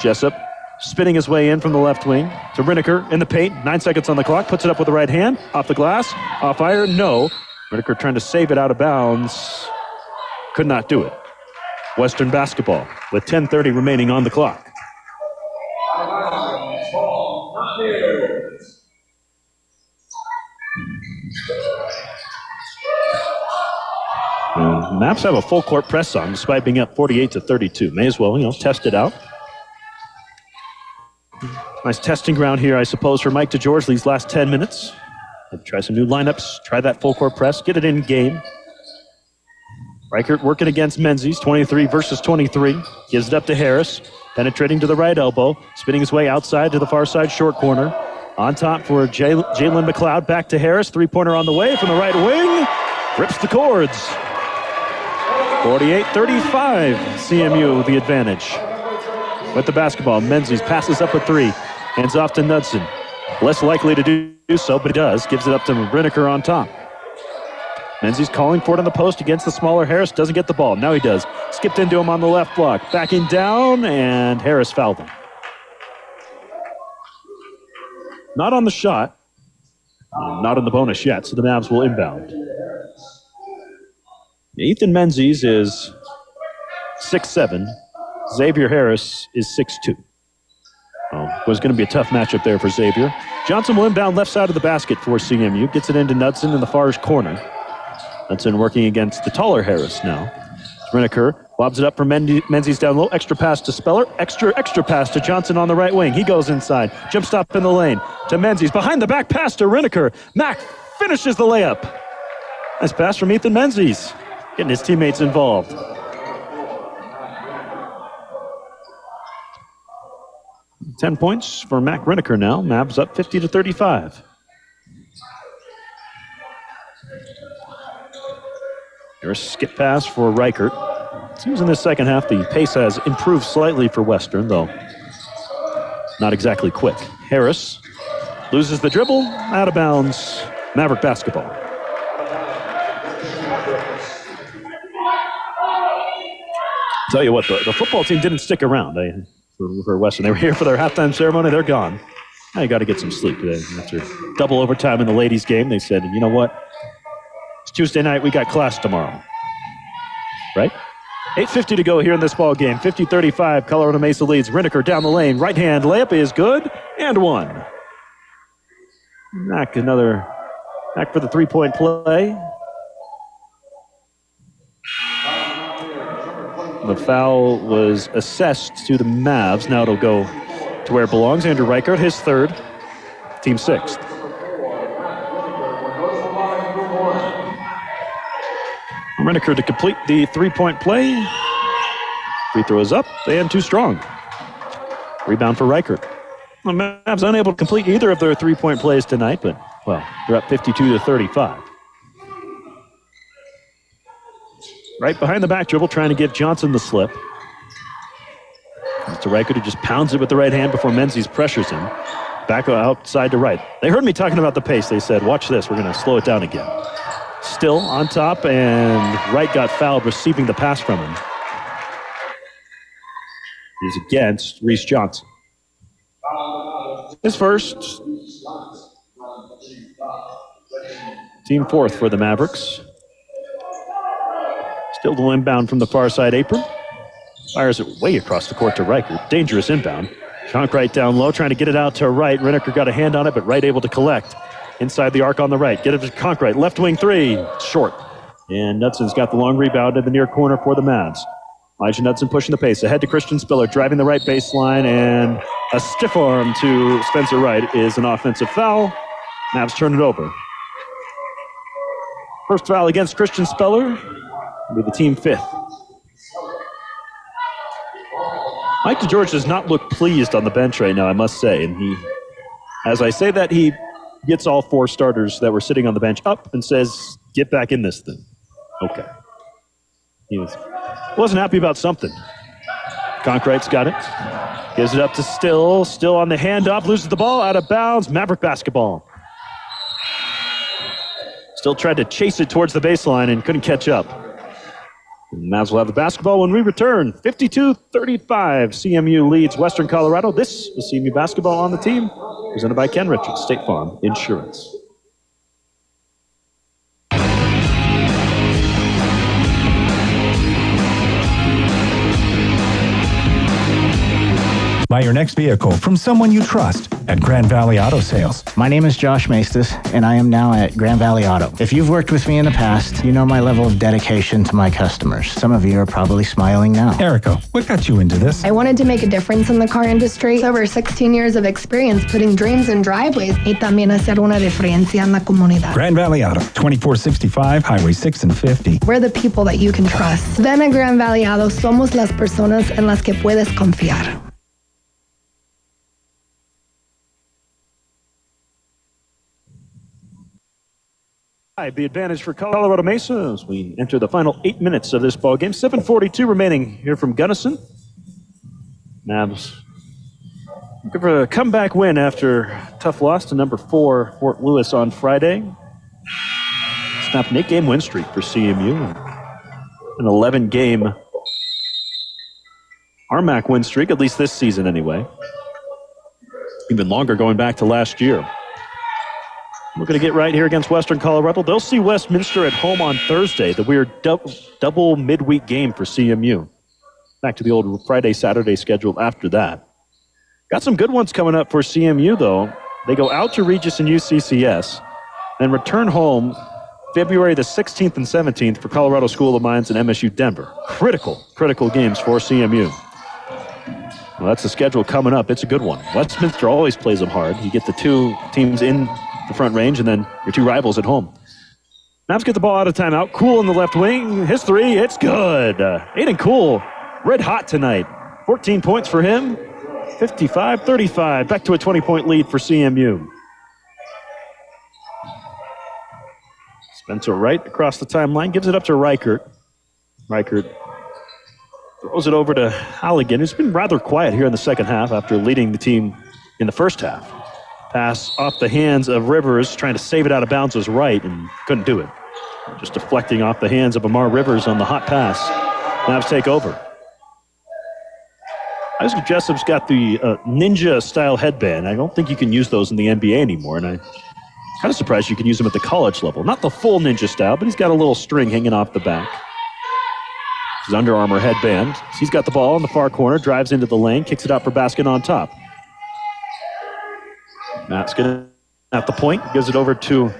Jessup spinning his way in from the left wing to Riniker in the paint. Nine seconds on the clock. Puts it up with the right hand. Off the glass. Off iron. No. Riniker trying to save it out of bounds. Could not do it. Western basketball with 10.30 remaining on the clock. Mavs have a full court press on despite being up 48 to 32. May as well, you know, test it out. Nice testing ground here, I suppose, for Mike DeGeorge these last 10 minutes. Try some new lineups, try that full court press, get it in game. Reichert working against Menzies, 23 versus 23. Gives it up to Harris, penetrating to the right elbow, spinning his way outside to the far side short corner. On top for Jalen McLeod, back to Harris, three pointer on the way from the right wing. Rips the cords. 48 35, CMU the advantage. With the basketball, Menzies passes up a three, hands off to Knudsen. Less likely to do so, but he does. Gives it up to Riniker on top. Menzies calling for it on the post against the smaller Harris. Doesn't get the ball. Now he does. Skipped into him on the left block. Backing down, and Harris fouled him. Not on the shot. Not on the bonus yet, so the Mavs will inbound. Ethan Menzies is 6'7. Xavier Harris is 6'2. Oh, was going to be a tough matchup there for Xavier. Johnson will inbound left side of the basket for CMU. Gets it into Knudsen in the far corner. Knudsen working against the taller Harris now. Riniker lobs it up for Menzies down low. Extra pass to Speller. Extra, extra pass to Johnson on the right wing. He goes inside. Jump stop in the lane to Menzies. Behind the back pass to Riniker. Mack finishes the layup. Nice pass from Ethan Menzies. Getting his teammates involved. Ten points for Mac Riniker now. Mavs up 50 to 35. Here's a skip pass for Reichert. Seems in the second half the pace has improved slightly for Western, though not exactly quick. Harris loses the dribble, out of bounds. Maverick basketball. Tell you what, the, the football team didn't stick around. They for, for Western, they were here for their halftime ceremony. They're gone. Now you got to get some sleep today. After double overtime in the ladies' game, they said, "You know what? It's Tuesday night. We got class tomorrow." Right? 8.50 to go here in this ball game. 50-35, Colorado Mesa leads. Riniker down the lane. Right hand layup is good and one. Back another, back for the three-point play. The foul was assessed to the Mavs. Now it'll go to where it belongs. Andrew Reichert, his third, team sixth. Riniker to complete the three-point play. Free throw is up and too strong. Rebound for Reichert. The Mavs unable to complete either of their three-point plays tonight, but well, they're up 52 to 35. Right behind the back dribble, trying to give Johnson the slip. Mr. Reichert who just pounds it with the right hand before Menzies pressures him. Back outside to right. They heard me talking about the pace. They said, watch this, we're going to slow it down again. Still on top, and Wright got fouled receiving the pass from him. He's against Reese Johnson. His first. Team fourth for the Mavericks. Still the inbound from the far side apron. Fires it way across the court to Riker. Dangerous inbound. Conkright down low, trying to get it out to Wright. Riniker got a hand on it, but Wright able to collect. Inside the arc on the right. Get it to Conkright. Left wing three. Short. And Knudsen's got the long rebound in the near corner for the Mavs. Elijah Knudsen pushing the pace. Ahead to Christian Speller, driving the right baseline, and a stiff arm to Spencer Wright is an offensive foul. Mavs turn it over. First foul against Christian Speller with the team fifth. Mike DeGeorge does not look pleased on the bench right now, I must say. And he, as I say that, he gets all four starters that were sitting on the bench up and says, Get back in this thing. Okay. He was, wasn't happy about something. Conkright's got it. Gives it up to Still. Still on the handoff. Loses the ball. Out of bounds. Maverick basketball. Still tried to chase it towards the baseline and couldn't catch up. And Mavs will have the basketball when we return. 52 35. CMU leads Western Colorado. This is CMU basketball on the team, presented by Ken Richards, State Farm Insurance. Buy your next vehicle from someone you trust at Grand Valley Auto Sales. My name is Josh Maestas, and I am now at Grand Valley Auto. If you've worked with me in the past, you know my level of dedication to my customers. Some of you are probably smiling now. Erica, what got you into this? I wanted to make a difference in the car industry. Over 16 years of experience putting dreams in driveways y también hacer una diferencia en la comunidad. Grand Valley Auto, 2465 Highway 6 and 50. We're the people that you can trust. Ven a Grand Valley Auto, somos las personas en las que puedes confiar. The advantage for Colorado Mesa as we enter the final eight minutes of this ball game. 7:42 remaining here from Gunnison. Mavs looking for a comeback win after tough loss to number four Fort Lewis on Friday. Snapped an eight-game win streak for CMU. An 11-game RMAC win streak, at least this season anyway. Even longer going back to last year. We're going to get right here against Western Colorado. They'll see Westminster at home on Thursday, the weird double, double midweek game for CMU. Back to the old Friday, Saturday schedule after that. Got some good ones coming up for CMU, though. They go out to Regis and UCCS, then return home February the 16th and 17th for Colorado School of Mines and MSU Denver. Critical, critical games for CMU. Well, that's the schedule coming up. It's a good one. Westminster always plays them hard. You get the two teams in the front range, and then your two rivals at home. Mavs get the ball out of timeout. Cool in the left wing. His three, it's good. Uh, Aiden Cool, red hot tonight. 14 points for him. 55 35. Back to a 20 point lead for CMU. Spencer Wright across the timeline gives it up to Reichert. Reichert throws it over to Halligan, who's been rather quiet here in the second half after leading the team in the first half. Pass off the hands of Rivers, trying to save it out of bounds was right and couldn't do it. Just deflecting off the hands of Amar Rivers on the hot pass. Mavs take over. Isaac Jessup's got the uh, ninja style headband. I don't think you can use those in the NBA anymore, and I'm kind of surprised you can use them at the college level. Not the full ninja style, but he's got a little string hanging off the back. His Under Armour headband. He's got the ball in the far corner, drives into the lane, kicks it out for Baskin on top. Going at the point, gives it over to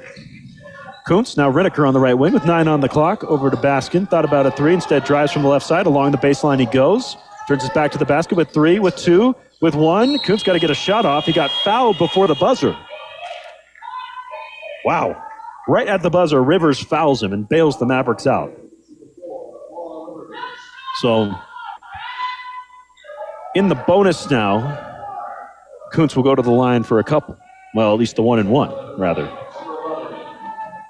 Kuntz. Now Riniker on the right wing with nine on the clock. Over to Baskin. Thought about a three. Instead drives from the left side. Along the baseline he goes. Turns his back to the basket with three, with two, with one. Kuntz got to get a shot off. He got fouled before the buzzer. Wow. Right at the buzzer, Rivers fouls him and bails the Mavericks out. So in the bonus now, Kuntz will go to the line for a couple. Well, at least the one and one, rather.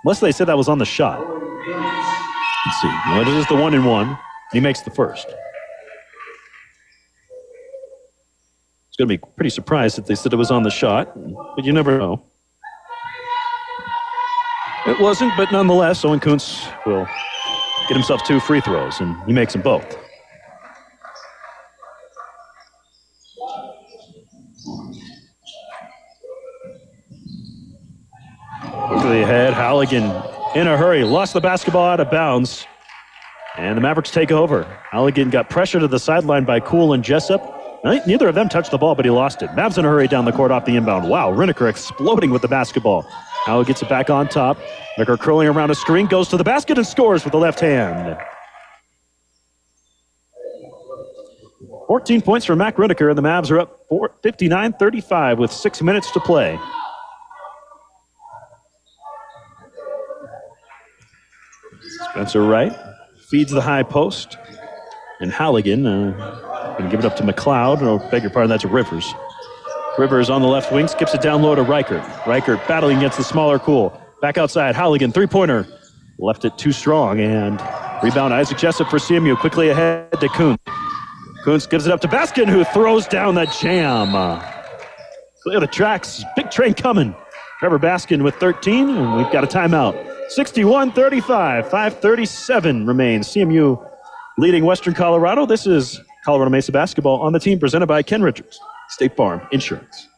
Unless they said that was on the shot. Let's see. Well, this is the one and one. He makes the first. It's going to be pretty surprised if they said it was on the shot, but you never know. It wasn't, but nonetheless, Owen Kuntz will get himself two free throws, and he makes them both. Quickly ahead, Halligan in a hurry, lost the basketball out of bounds, and the Mavericks take over. Halligan got pressure to the sideline by Cool and Jessup. Neither of them touched the ball, but he lost it. Mavs in a hurry down the court off the inbound. Wow, Riniker exploding with the basketball. Now gets it back on top. Riniker curling around a screen, goes to the basket and scores with the left hand. 14 points for Mac Riniker, and the Mavs are up 59 35 with six minutes to play. Spencer Wright feeds the high post. And Halligan uh, to give it up to McLeod. Or beg your pardon, that's Rivers. Rivers on the left wing, skips it down low to Reichert. Reichert battling against the smaller Cool. Back outside, Halligan, three pointer. Left it too strong. And rebound, Isaac Jessup for CMU. Quickly ahead to Kuntz. Kuntz gives it up to Baskin, who throws down that jam. Uh, clear the tracks. Big train coming. Trevor Baskin with 13, and we've got a timeout. 61 35, 537 remains. CMU leading Western Colorado. This is Colorado Mesa basketball on the team presented by Ken Richards, State Farm Insurance.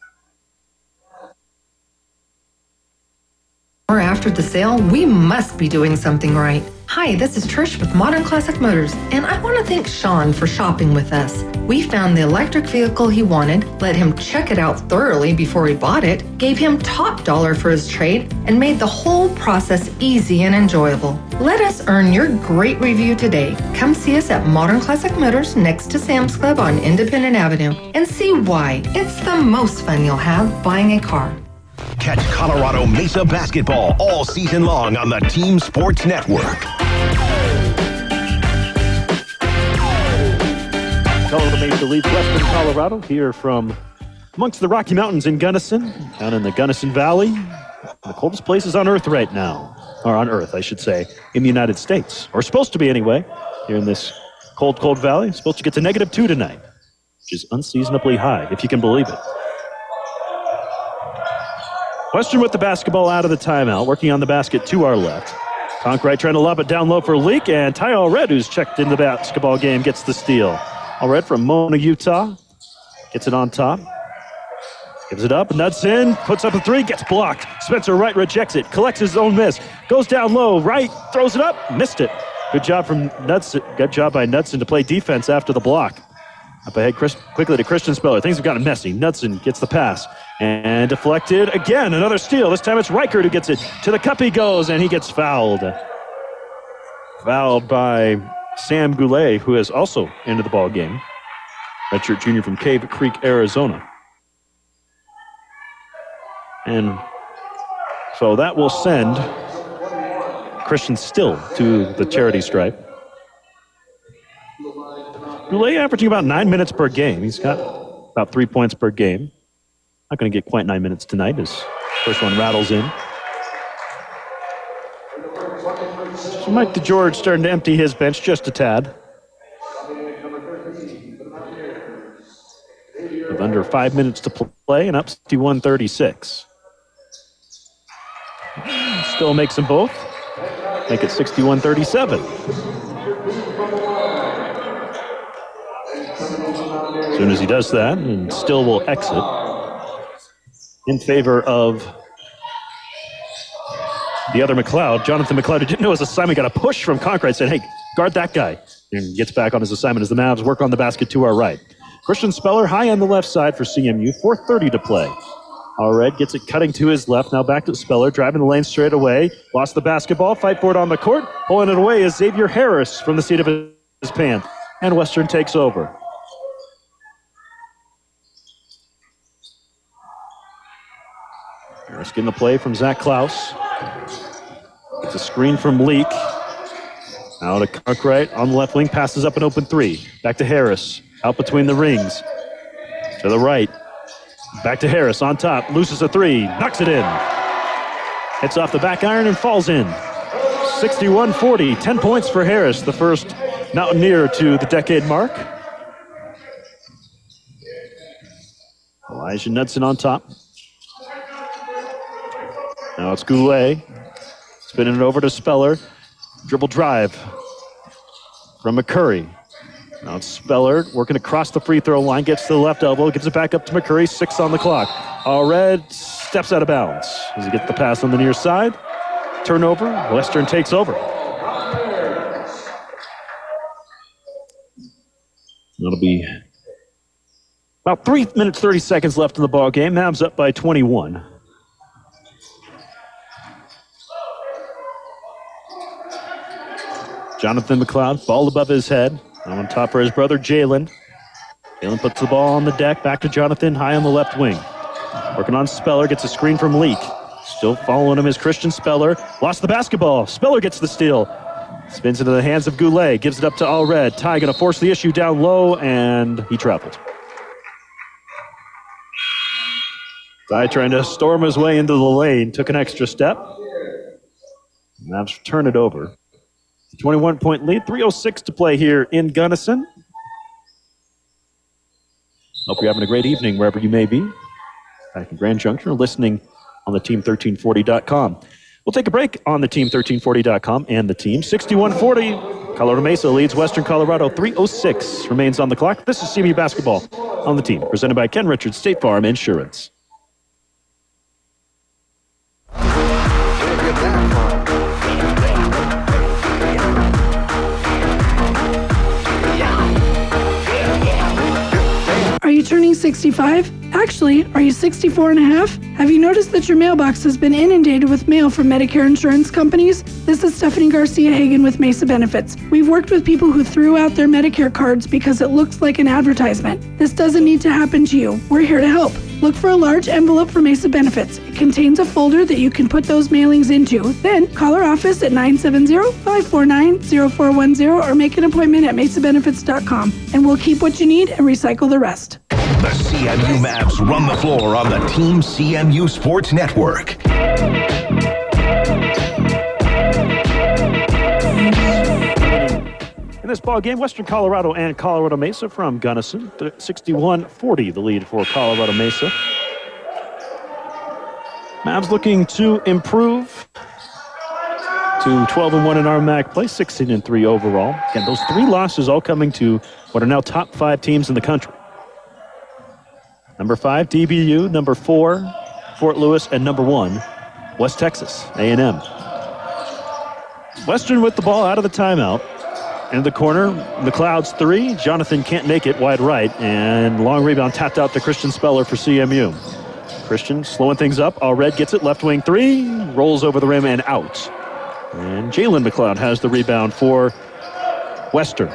Or after the sale, we must be doing something right. Hi, this is Trish with Modern Classic Motors, and I want to thank Sean for shopping with us. We found the electric vehicle he wanted, let him check it out thoroughly before he bought it, gave him top dollar for his trade, and made the whole process easy and enjoyable. Let us earn your great review today. Come see us at Modern Classic Motors next to Sam's Club on Independent Avenue and see why it's the most fun you'll have buying a car. Catch Colorado Mesa basketball all season long on the Team Sports Network. Colorado Mesa leads Western Colorado here from amongst the Rocky Mountains in Gunnison, down in the Gunnison Valley. The coldest places on Earth right now, or on Earth, I should say, in the United States, or supposed to be anyway, here in this cold, cold valley. Supposed to get to negative two tonight, which is unseasonably high, if you can believe it. Western with the basketball out of the timeout, working on the basket to our left. Conkright trying to lob it down low for Leak, and Ty Allred, who's checked in the basketball game, gets the steal. Allred from Mona, Utah, gets it on top. Gives it up, Knudsen, puts up a three, gets blocked. Spencer Wright rejects it, collects his own miss, goes down low. Wright throws it up, missed it. Good job from Nuts. Good job by Knudsen to play defense after the block. Up ahead Chris, quickly to Christian Speller. Things have gotten messy. Knudsen gets the pass and deflected again. Another steal. This time it's Reichert who gets it. To the cup he goes and he gets fouled. Fouled by Sam Goulet, who is also into the ball game. Redshirt junior from Cave Creek, Arizona. And so that will send Christian Still to the charity stripe. Goulet averaging about nine minutes per game. He's got about three points per game. Not going to get quite nine minutes tonight as first one rattles in. So Mike DeGeorge starting to empty his bench just a tad. with under five minutes to play and up 61 36. Still makes them both. Make it 61 37. As soon as he does that, and Still will exit in favor of the other McLeod, Jonathan McLeod, who didn't know his assignment, got a push from Conkright, said, hey, guard that guy. And gets back on his assignment as the Mavs work on the basket to our right. Christian Speller high on the left side for CMU, 4.30 to play. All right, gets it cutting to his left. Now back to Speller, driving the lane straight away. Lost the basketball, fight for it on the court. Pulling it away is Xavier Harris from the seat of his pants. And Western takes over. Harris getting the play from Zach Klaus. Gets a screen from Leak. Now to Conkright on the left wing, passes up an open three. Back to Harris, out between the rings. To the right. Back to Harris on top, loses a three, knocks it in. Hits off the back iron and falls in. 61 40, 10 points for Harris, the first Mountaineer to the decade mark. Elijah Knudsen on top. Now it's Goulet. Spinning it over to Speller. Dribble drive from McCurry. Now it's Speller working across the free throw line, gets to the left elbow, gives it back up to McCurry, six on the clock. Allred steps out of bounds as he gets the pass on the near side. Turnover, Western takes over. That'll be about three minutes, 30 seconds left in the ball game. Mavs up by 21. Jonathan McLeod, ball above his head. On top for his brother Jalen. Jalen puts the ball on the deck, back to Jonathan, high on the left wing. Working on Speller, gets a screen from Leak. Still following him is Christian Speller. Lost the basketball. Speller gets the steal. Spins into the hands of Goulet, gives it up to Allred. Ty gonna force the issue down low, and he traveled. Ty trying to storm his way into the lane, took an extra step. Mavs turn it over. 21 point lead, 306 to play here in Gunnison. Hope you're having a great evening wherever you may be. Back in Grand Junction listening on the team1340.com. We'll take a break on the team1340.com and the team 6140. Colorado Mesa leads Western Colorado 306 remains on the clock. This is CMU basketball on the team presented by Ken Richards State Farm Insurance. You turning 65? Actually, are you 64 and a half? Have you noticed that your mailbox has been inundated with mail from Medicare insurance companies? This is Stephanie Garcia Hagen with Mesa Benefits. We've worked with people who threw out their Medicare cards because it looks like an advertisement. This doesn't need to happen to you. We're here to help. Look for a large envelope for Mesa Benefits. It contains a folder that you can put those mailings into. Then call our office at 970-549-0410 or make an appointment at mesabenefits.com and we'll keep what you need and recycle the rest. The CMU Mavs run the floor on the Team CMU Sports Network. In this ball game, Western Colorado and Colorado Mesa from Gunnison. 61-40 the lead for Colorado Mesa. Mavs looking to improve to 12 and 1 in RMAC play, 16 and 3 overall. Again, those three losses all coming to what are now top five teams in the country. Number five, DBU. Number four, Fort Lewis, and number one, West Texas A&M. Western with the ball out of the timeout. In the corner, McLeod's three. Jonathan can't make it wide right, and long rebound tapped out to Christian Speller for CMU. Christian slowing things up. Allred gets it, left wing three, rolls over the rim and out. And Jalen McLeod has the rebound for Western.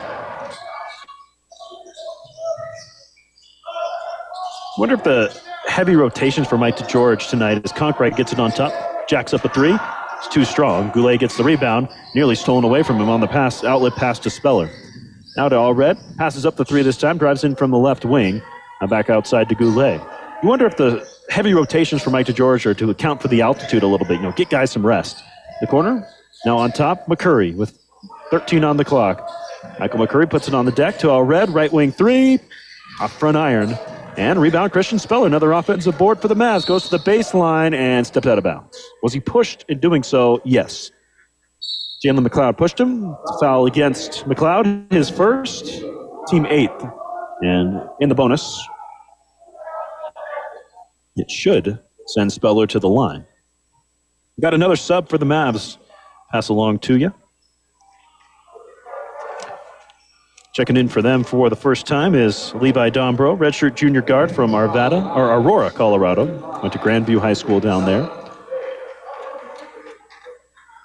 Wonder if the heavy rotations for Mike DeGeorge tonight as Conkright gets it on top, jacks up a three. It's too strong. Goulet gets the rebound, nearly stolen away from him on the pass, outlet pass to Speller. Now to Allred, passes up the three this time, drives in from the left wing, now back outside to Goulet. You wonder if the heavy rotations for Mike DeGeorge are to account for the altitude a little bit, you know, get guys some rest. The corner, now on top, McCurry with 13 on the clock. Michael McCurry puts it on the deck to Allred, right wing three, off front iron. And rebound, Christian Speller. Another offensive board for the Mavs. Goes to the baseline and steps out of bounds. Was he pushed in doing so? Yes. Jalen McLeod pushed him. Foul against McLeod, his first, team eighth. And in the bonus, it should send Speller to the line. Got another sub for the Mavs. Pass along to you. Checking in for them for the first time is Levi Dombro, redshirt junior guard from Arvada or Aurora, Colorado. Went to Grandview High School down there.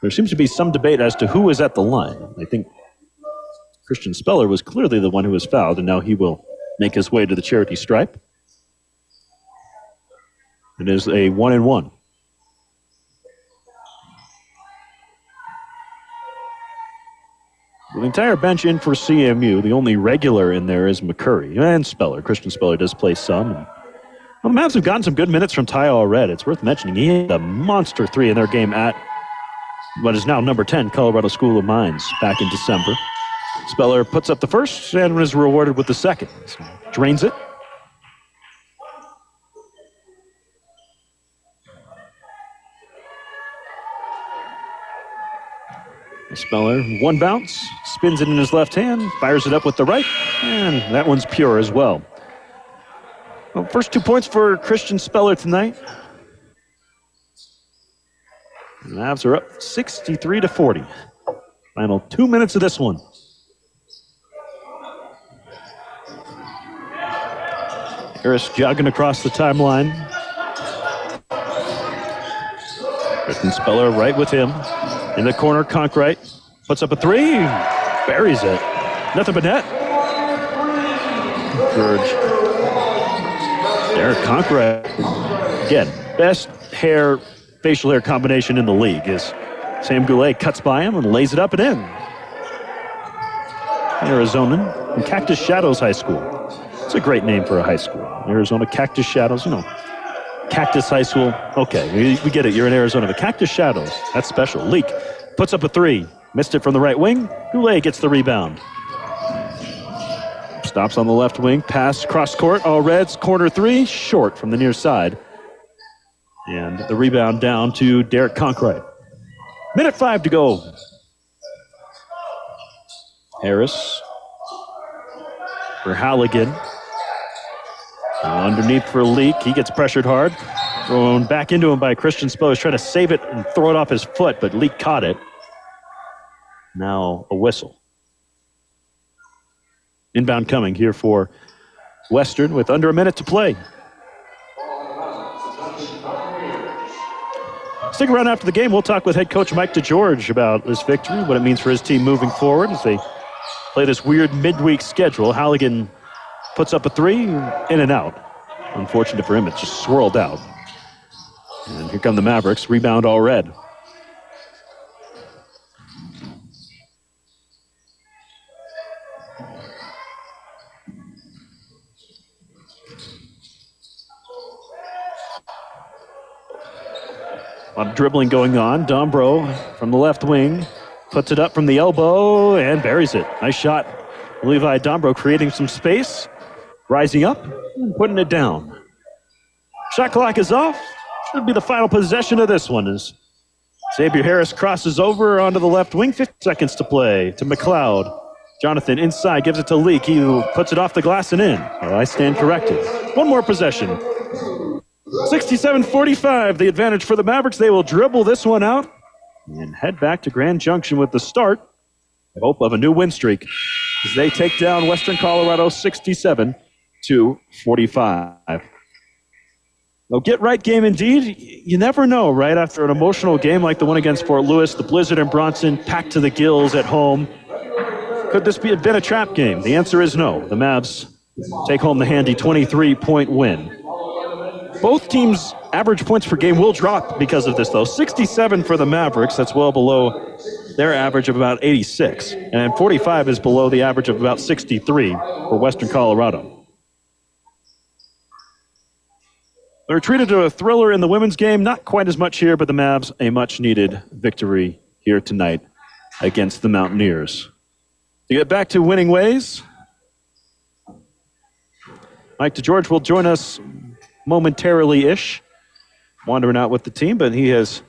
There seems to be some debate as to who was at the line. I think Christian Speller was clearly the one who was fouled, and now he will make his way to the charity stripe. It is a one and one. The entire bench in for CMU. The only regular in there is McCurry and Speller. Christian Speller does play some. Well, the Mavs have gotten some good minutes from Ty Allred. It's worth mentioning. He hit a monster three in their game at what is now number 10, Colorado School of Mines, back in December. Speller puts up the first and is rewarded with the second. So drains it. Speller, one bounce, spins it in his left hand, fires it up with the right, and that one's pure as well. well first two points for Christian Speller tonight. The Mavs are up 63 to 40. Final two minutes of this one. Harris jogging across the timeline. Christian Speller right with him. In the corner, Conkright puts up a three, buries it. Nothing but net. George. Derek Conkright. Again, best hair, facial hair combination in the league is Sam Goulet cuts by him and lays it up and in. Arizonan from Cactus Shadows High School. It's a great name for a high school. Arizona Cactus Shadows, you know. Cactus High School. Okay, we, we get it. You're in Arizona. The Cactus Shadows. That's special. Leak puts up a three. Missed it from the right wing. Goulet gets the rebound. Stops on the left wing. Pass cross court. Allred's. Corner three. Short from the near side. And the rebound down to Derek Conkright. Minute five to go. Harris for Halligan. Underneath for Leak. He gets pressured hard. Thrown back into him by Christian Spose. Trying to save it and throw it off his foot, but Leak caught it. Now a whistle. Inbound coming here for Western with under a minute to play. Stick around after the game. We'll talk with head coach Mike DeGeorge about this victory, what it means for his team moving forward as they play this weird midweek schedule. Halligan puts up a three, in and out. Unfortunate for him, it's just swirled out. And here come the Mavericks. Rebound Allred. A lot of dribbling going on. Dombro from the left wing puts it up from the elbow and buries it. Nice shot. Levi Dombro creating some space, rising up and putting it down. Shot clock is off. Should be the final possession of this one as Xavier Harris crosses over onto the left wing. 50 seconds to play to McLeod. Jonathan inside gives it to Leak. He puts it off the glass and in. Well, I stand corrected. One more possession. 67 45, the advantage for the Mavericks. They will dribble this one out and head back to Grand Junction with the start. Hope of a new win streak as they take down Western Colorado 67 to 45. Well, get right game indeed. You never know, right? After an emotional game like the one against Fort Lewis, the Blizzard and Brownson packed to the gills at home. Could this be been a trap game? The answer is no. The Mavs take home the handy 23 point win. Both teams' average points per game will drop because of this, though. 67 for the Mavericks. That's well below their average of about 86. And 45 is below the average of about 63 for Western Colorado. They're treated to a thriller in the women's game. Not quite as much here, but the Mavs a much needed victory here tonight against the Mountaineers. To get back to winning ways, Mike DeGeorge will join us momentarily ish, wandering out with the team, but he has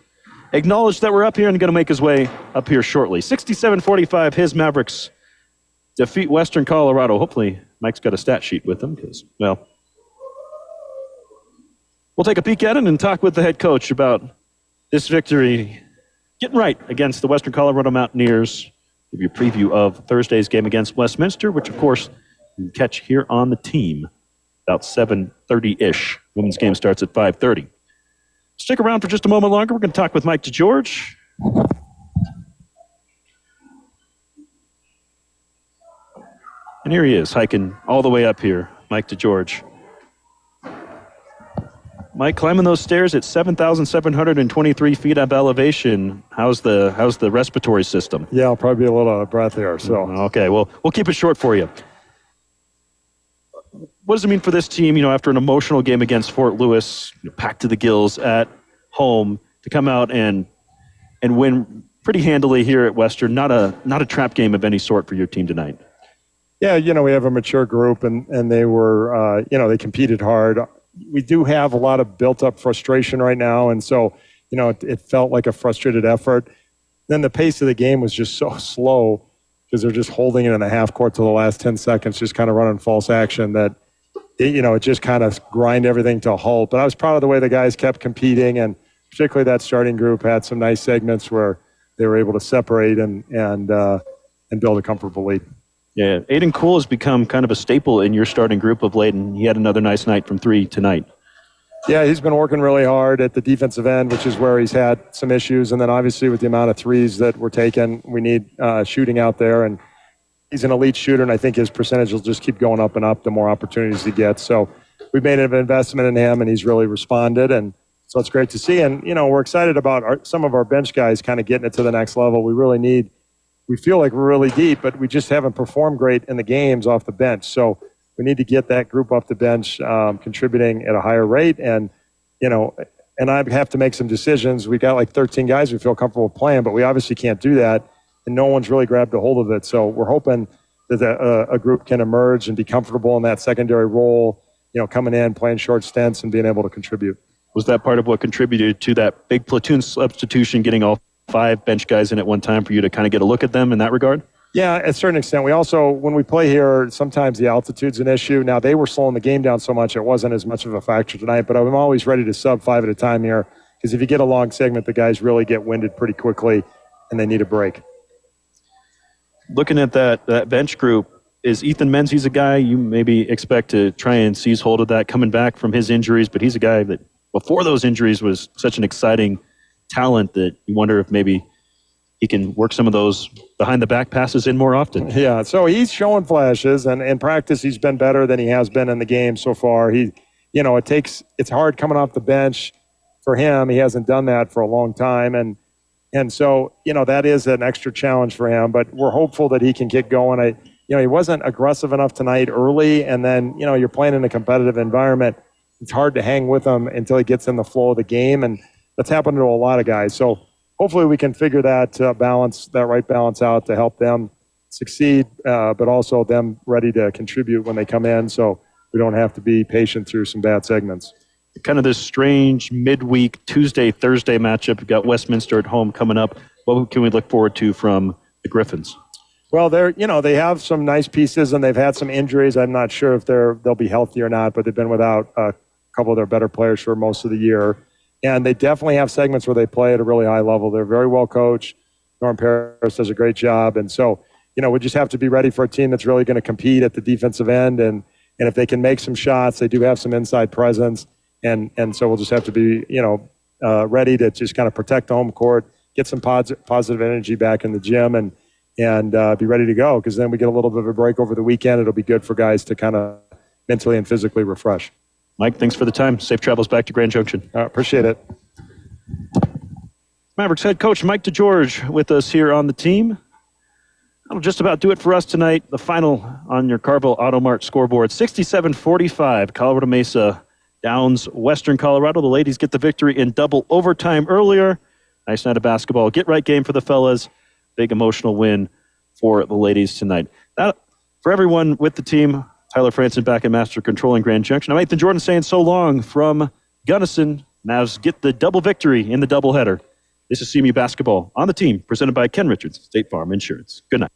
acknowledged that we're up here and going to make his way up here shortly. 67 45, his Mavericks defeat Western Colorado. Hopefully, Mike's got a stat sheet with him because, well, we'll take a peek at it and talk with the head coach about this victory getting right against the Western Colorado Mountaineers. Give you a preview of Thursday's game against Westminster, which, of course, you can catch here on the team about 7.30-ish. Women's game starts at 5.30. Stick around for just a moment longer. We're going to talk with Mike DeGeorge. And here he is, hiking all the way up here, Mike DeGeorge. Mike, climbing those stairs at 7,723 feet up elevation. How's the how's the respiratory system? Yeah, I'll probably be a little out of breath here. So okay, well we'll keep it short for you. What does it mean for this team? You know, after an emotional game against Fort Lewis, you know, packed to the gills at home, to come out and and win pretty handily here at Western. Not a not a trap game of any sort for your team tonight. Yeah, you know, we have a mature group, and and they were, uh, you know, they competed hard. We do have a lot of built-up frustration right now, and so, you know, it, it felt like a frustrated effort. Then the pace of the game was just so *laughs* slow because they're just holding it in the half court to the last ten seconds, just kind of running false action. That, it, you know, it just kind of grind everything to a halt. But I was proud of the way the guys kept competing, and particularly that starting group had some nice segments where they were able to separate and and uh, and build a comfortable lead. Yeah, Aiden Cool has become kind of a staple in your starting group of late, and he had another nice night from three tonight. Yeah, he's been working really hard at the defensive end, which is where he's had some issues. And then obviously with the amount of threes that we're taking, we need uh, shooting out there. And he's an elite shooter, and I think his percentage will just keep going up and up the more opportunities he gets. So we've made an investment in him, and he's really responded. And so it's great to see. And, you know, we're excited about our, some of our bench guys kind of getting it to the next level. We really need – we feel like we're really deep, but we just haven't performed great in the games off the bench. So we need to get that group off the bench um, contributing at a higher rate. And, you know, and I have to make some decisions. We got like 13 guys we feel comfortable playing, but we obviously can't do that. And no one's really grabbed a hold of it. So we're hoping that a, uh, a group can emerge and be comfortable in that secondary role, you know, coming in, playing short stints, and being able to contribute. Was that part of what contributed to that big platoon substitution, getting all five bench guys in at one time for you to kind of get a look at them in that regard? Yeah, at a certain extent. We also, when we play here, sometimes the altitude's an issue. Now, they were slowing the game down so much, it wasn't as much of a factor tonight, but I'm always ready to sub five at a time here because if you get a long segment, the guys really get winded pretty quickly and they need a break. Looking at that, that bench group, is Ethan Menzies a guy you maybe expect to try and seize hold of that coming back from his injuries? But he's a guy that before those injuries was such an exciting talent that you wonder if maybe he can work some of those behind the back passes in more often. *laughs* Yeah, so he's showing flashes, and in practice he's been better than he has been in the game so far. He, you know, it takes it's hard coming off the bench for him. He hasn't done that for a long time, and and so you know that is an extra challenge for him. But we're hopeful that he can get going. I, you know, he wasn't aggressive enough tonight early, and then you know you're playing in a competitive environment. It's hard to hang with him until he gets in the flow of the game and that's happened to a lot of guys. So hopefully we can figure that uh, balance, that right balance out to help them succeed, uh, but also them ready to contribute when they come in. So we don't have to be patient through some bad segments. Kind of this strange midweek Tuesday Thursday matchup. We've got Westminster at home coming up. What can we look forward to from the Griffins? Well, they're you know they have some nice pieces and they've had some injuries. I'm not sure if they're they'll be healthy or not, but they've been without a couple of their better players for most of the year and they definitely have segments where they play at a really high level. They're very well coached. Norm Paris does a great job, and so you know we just have to be ready for a team that's really going to compete at the defensive end, and and if they can make some shots, they do have some inside presence, and and so we'll just have to be you know uh, ready to just kind of protect the home court, get some positive positive energy back in the gym, and and uh, be ready to go because then we get a little bit of a break over the weekend. It'll be good for guys to kind of mentally and physically refresh. Mike, thanks for the time. Safe travels back to Grand Junction. Uh, appreciate it. Mavericks head coach Mike DeGeorge with us here on the team. That'll just about do it for us tonight. The final on your Carville Auto Mart scoreboard 67 45. Colorado Mesa downs Western Colorado. The ladies get the victory in double overtime earlier. Nice night of basketball. Get right game for the fellas. Big emotional win for the ladies tonight. That, for everyone with the team, Tyler Franson back at Master Control in Grand Junction. I'm Ethan Jordan saying so long from Gunnison. Mavs get the double victory in the doubleheader. This is CMU basketball on the team, presented by Ken Richards, State Farm Insurance. Good night.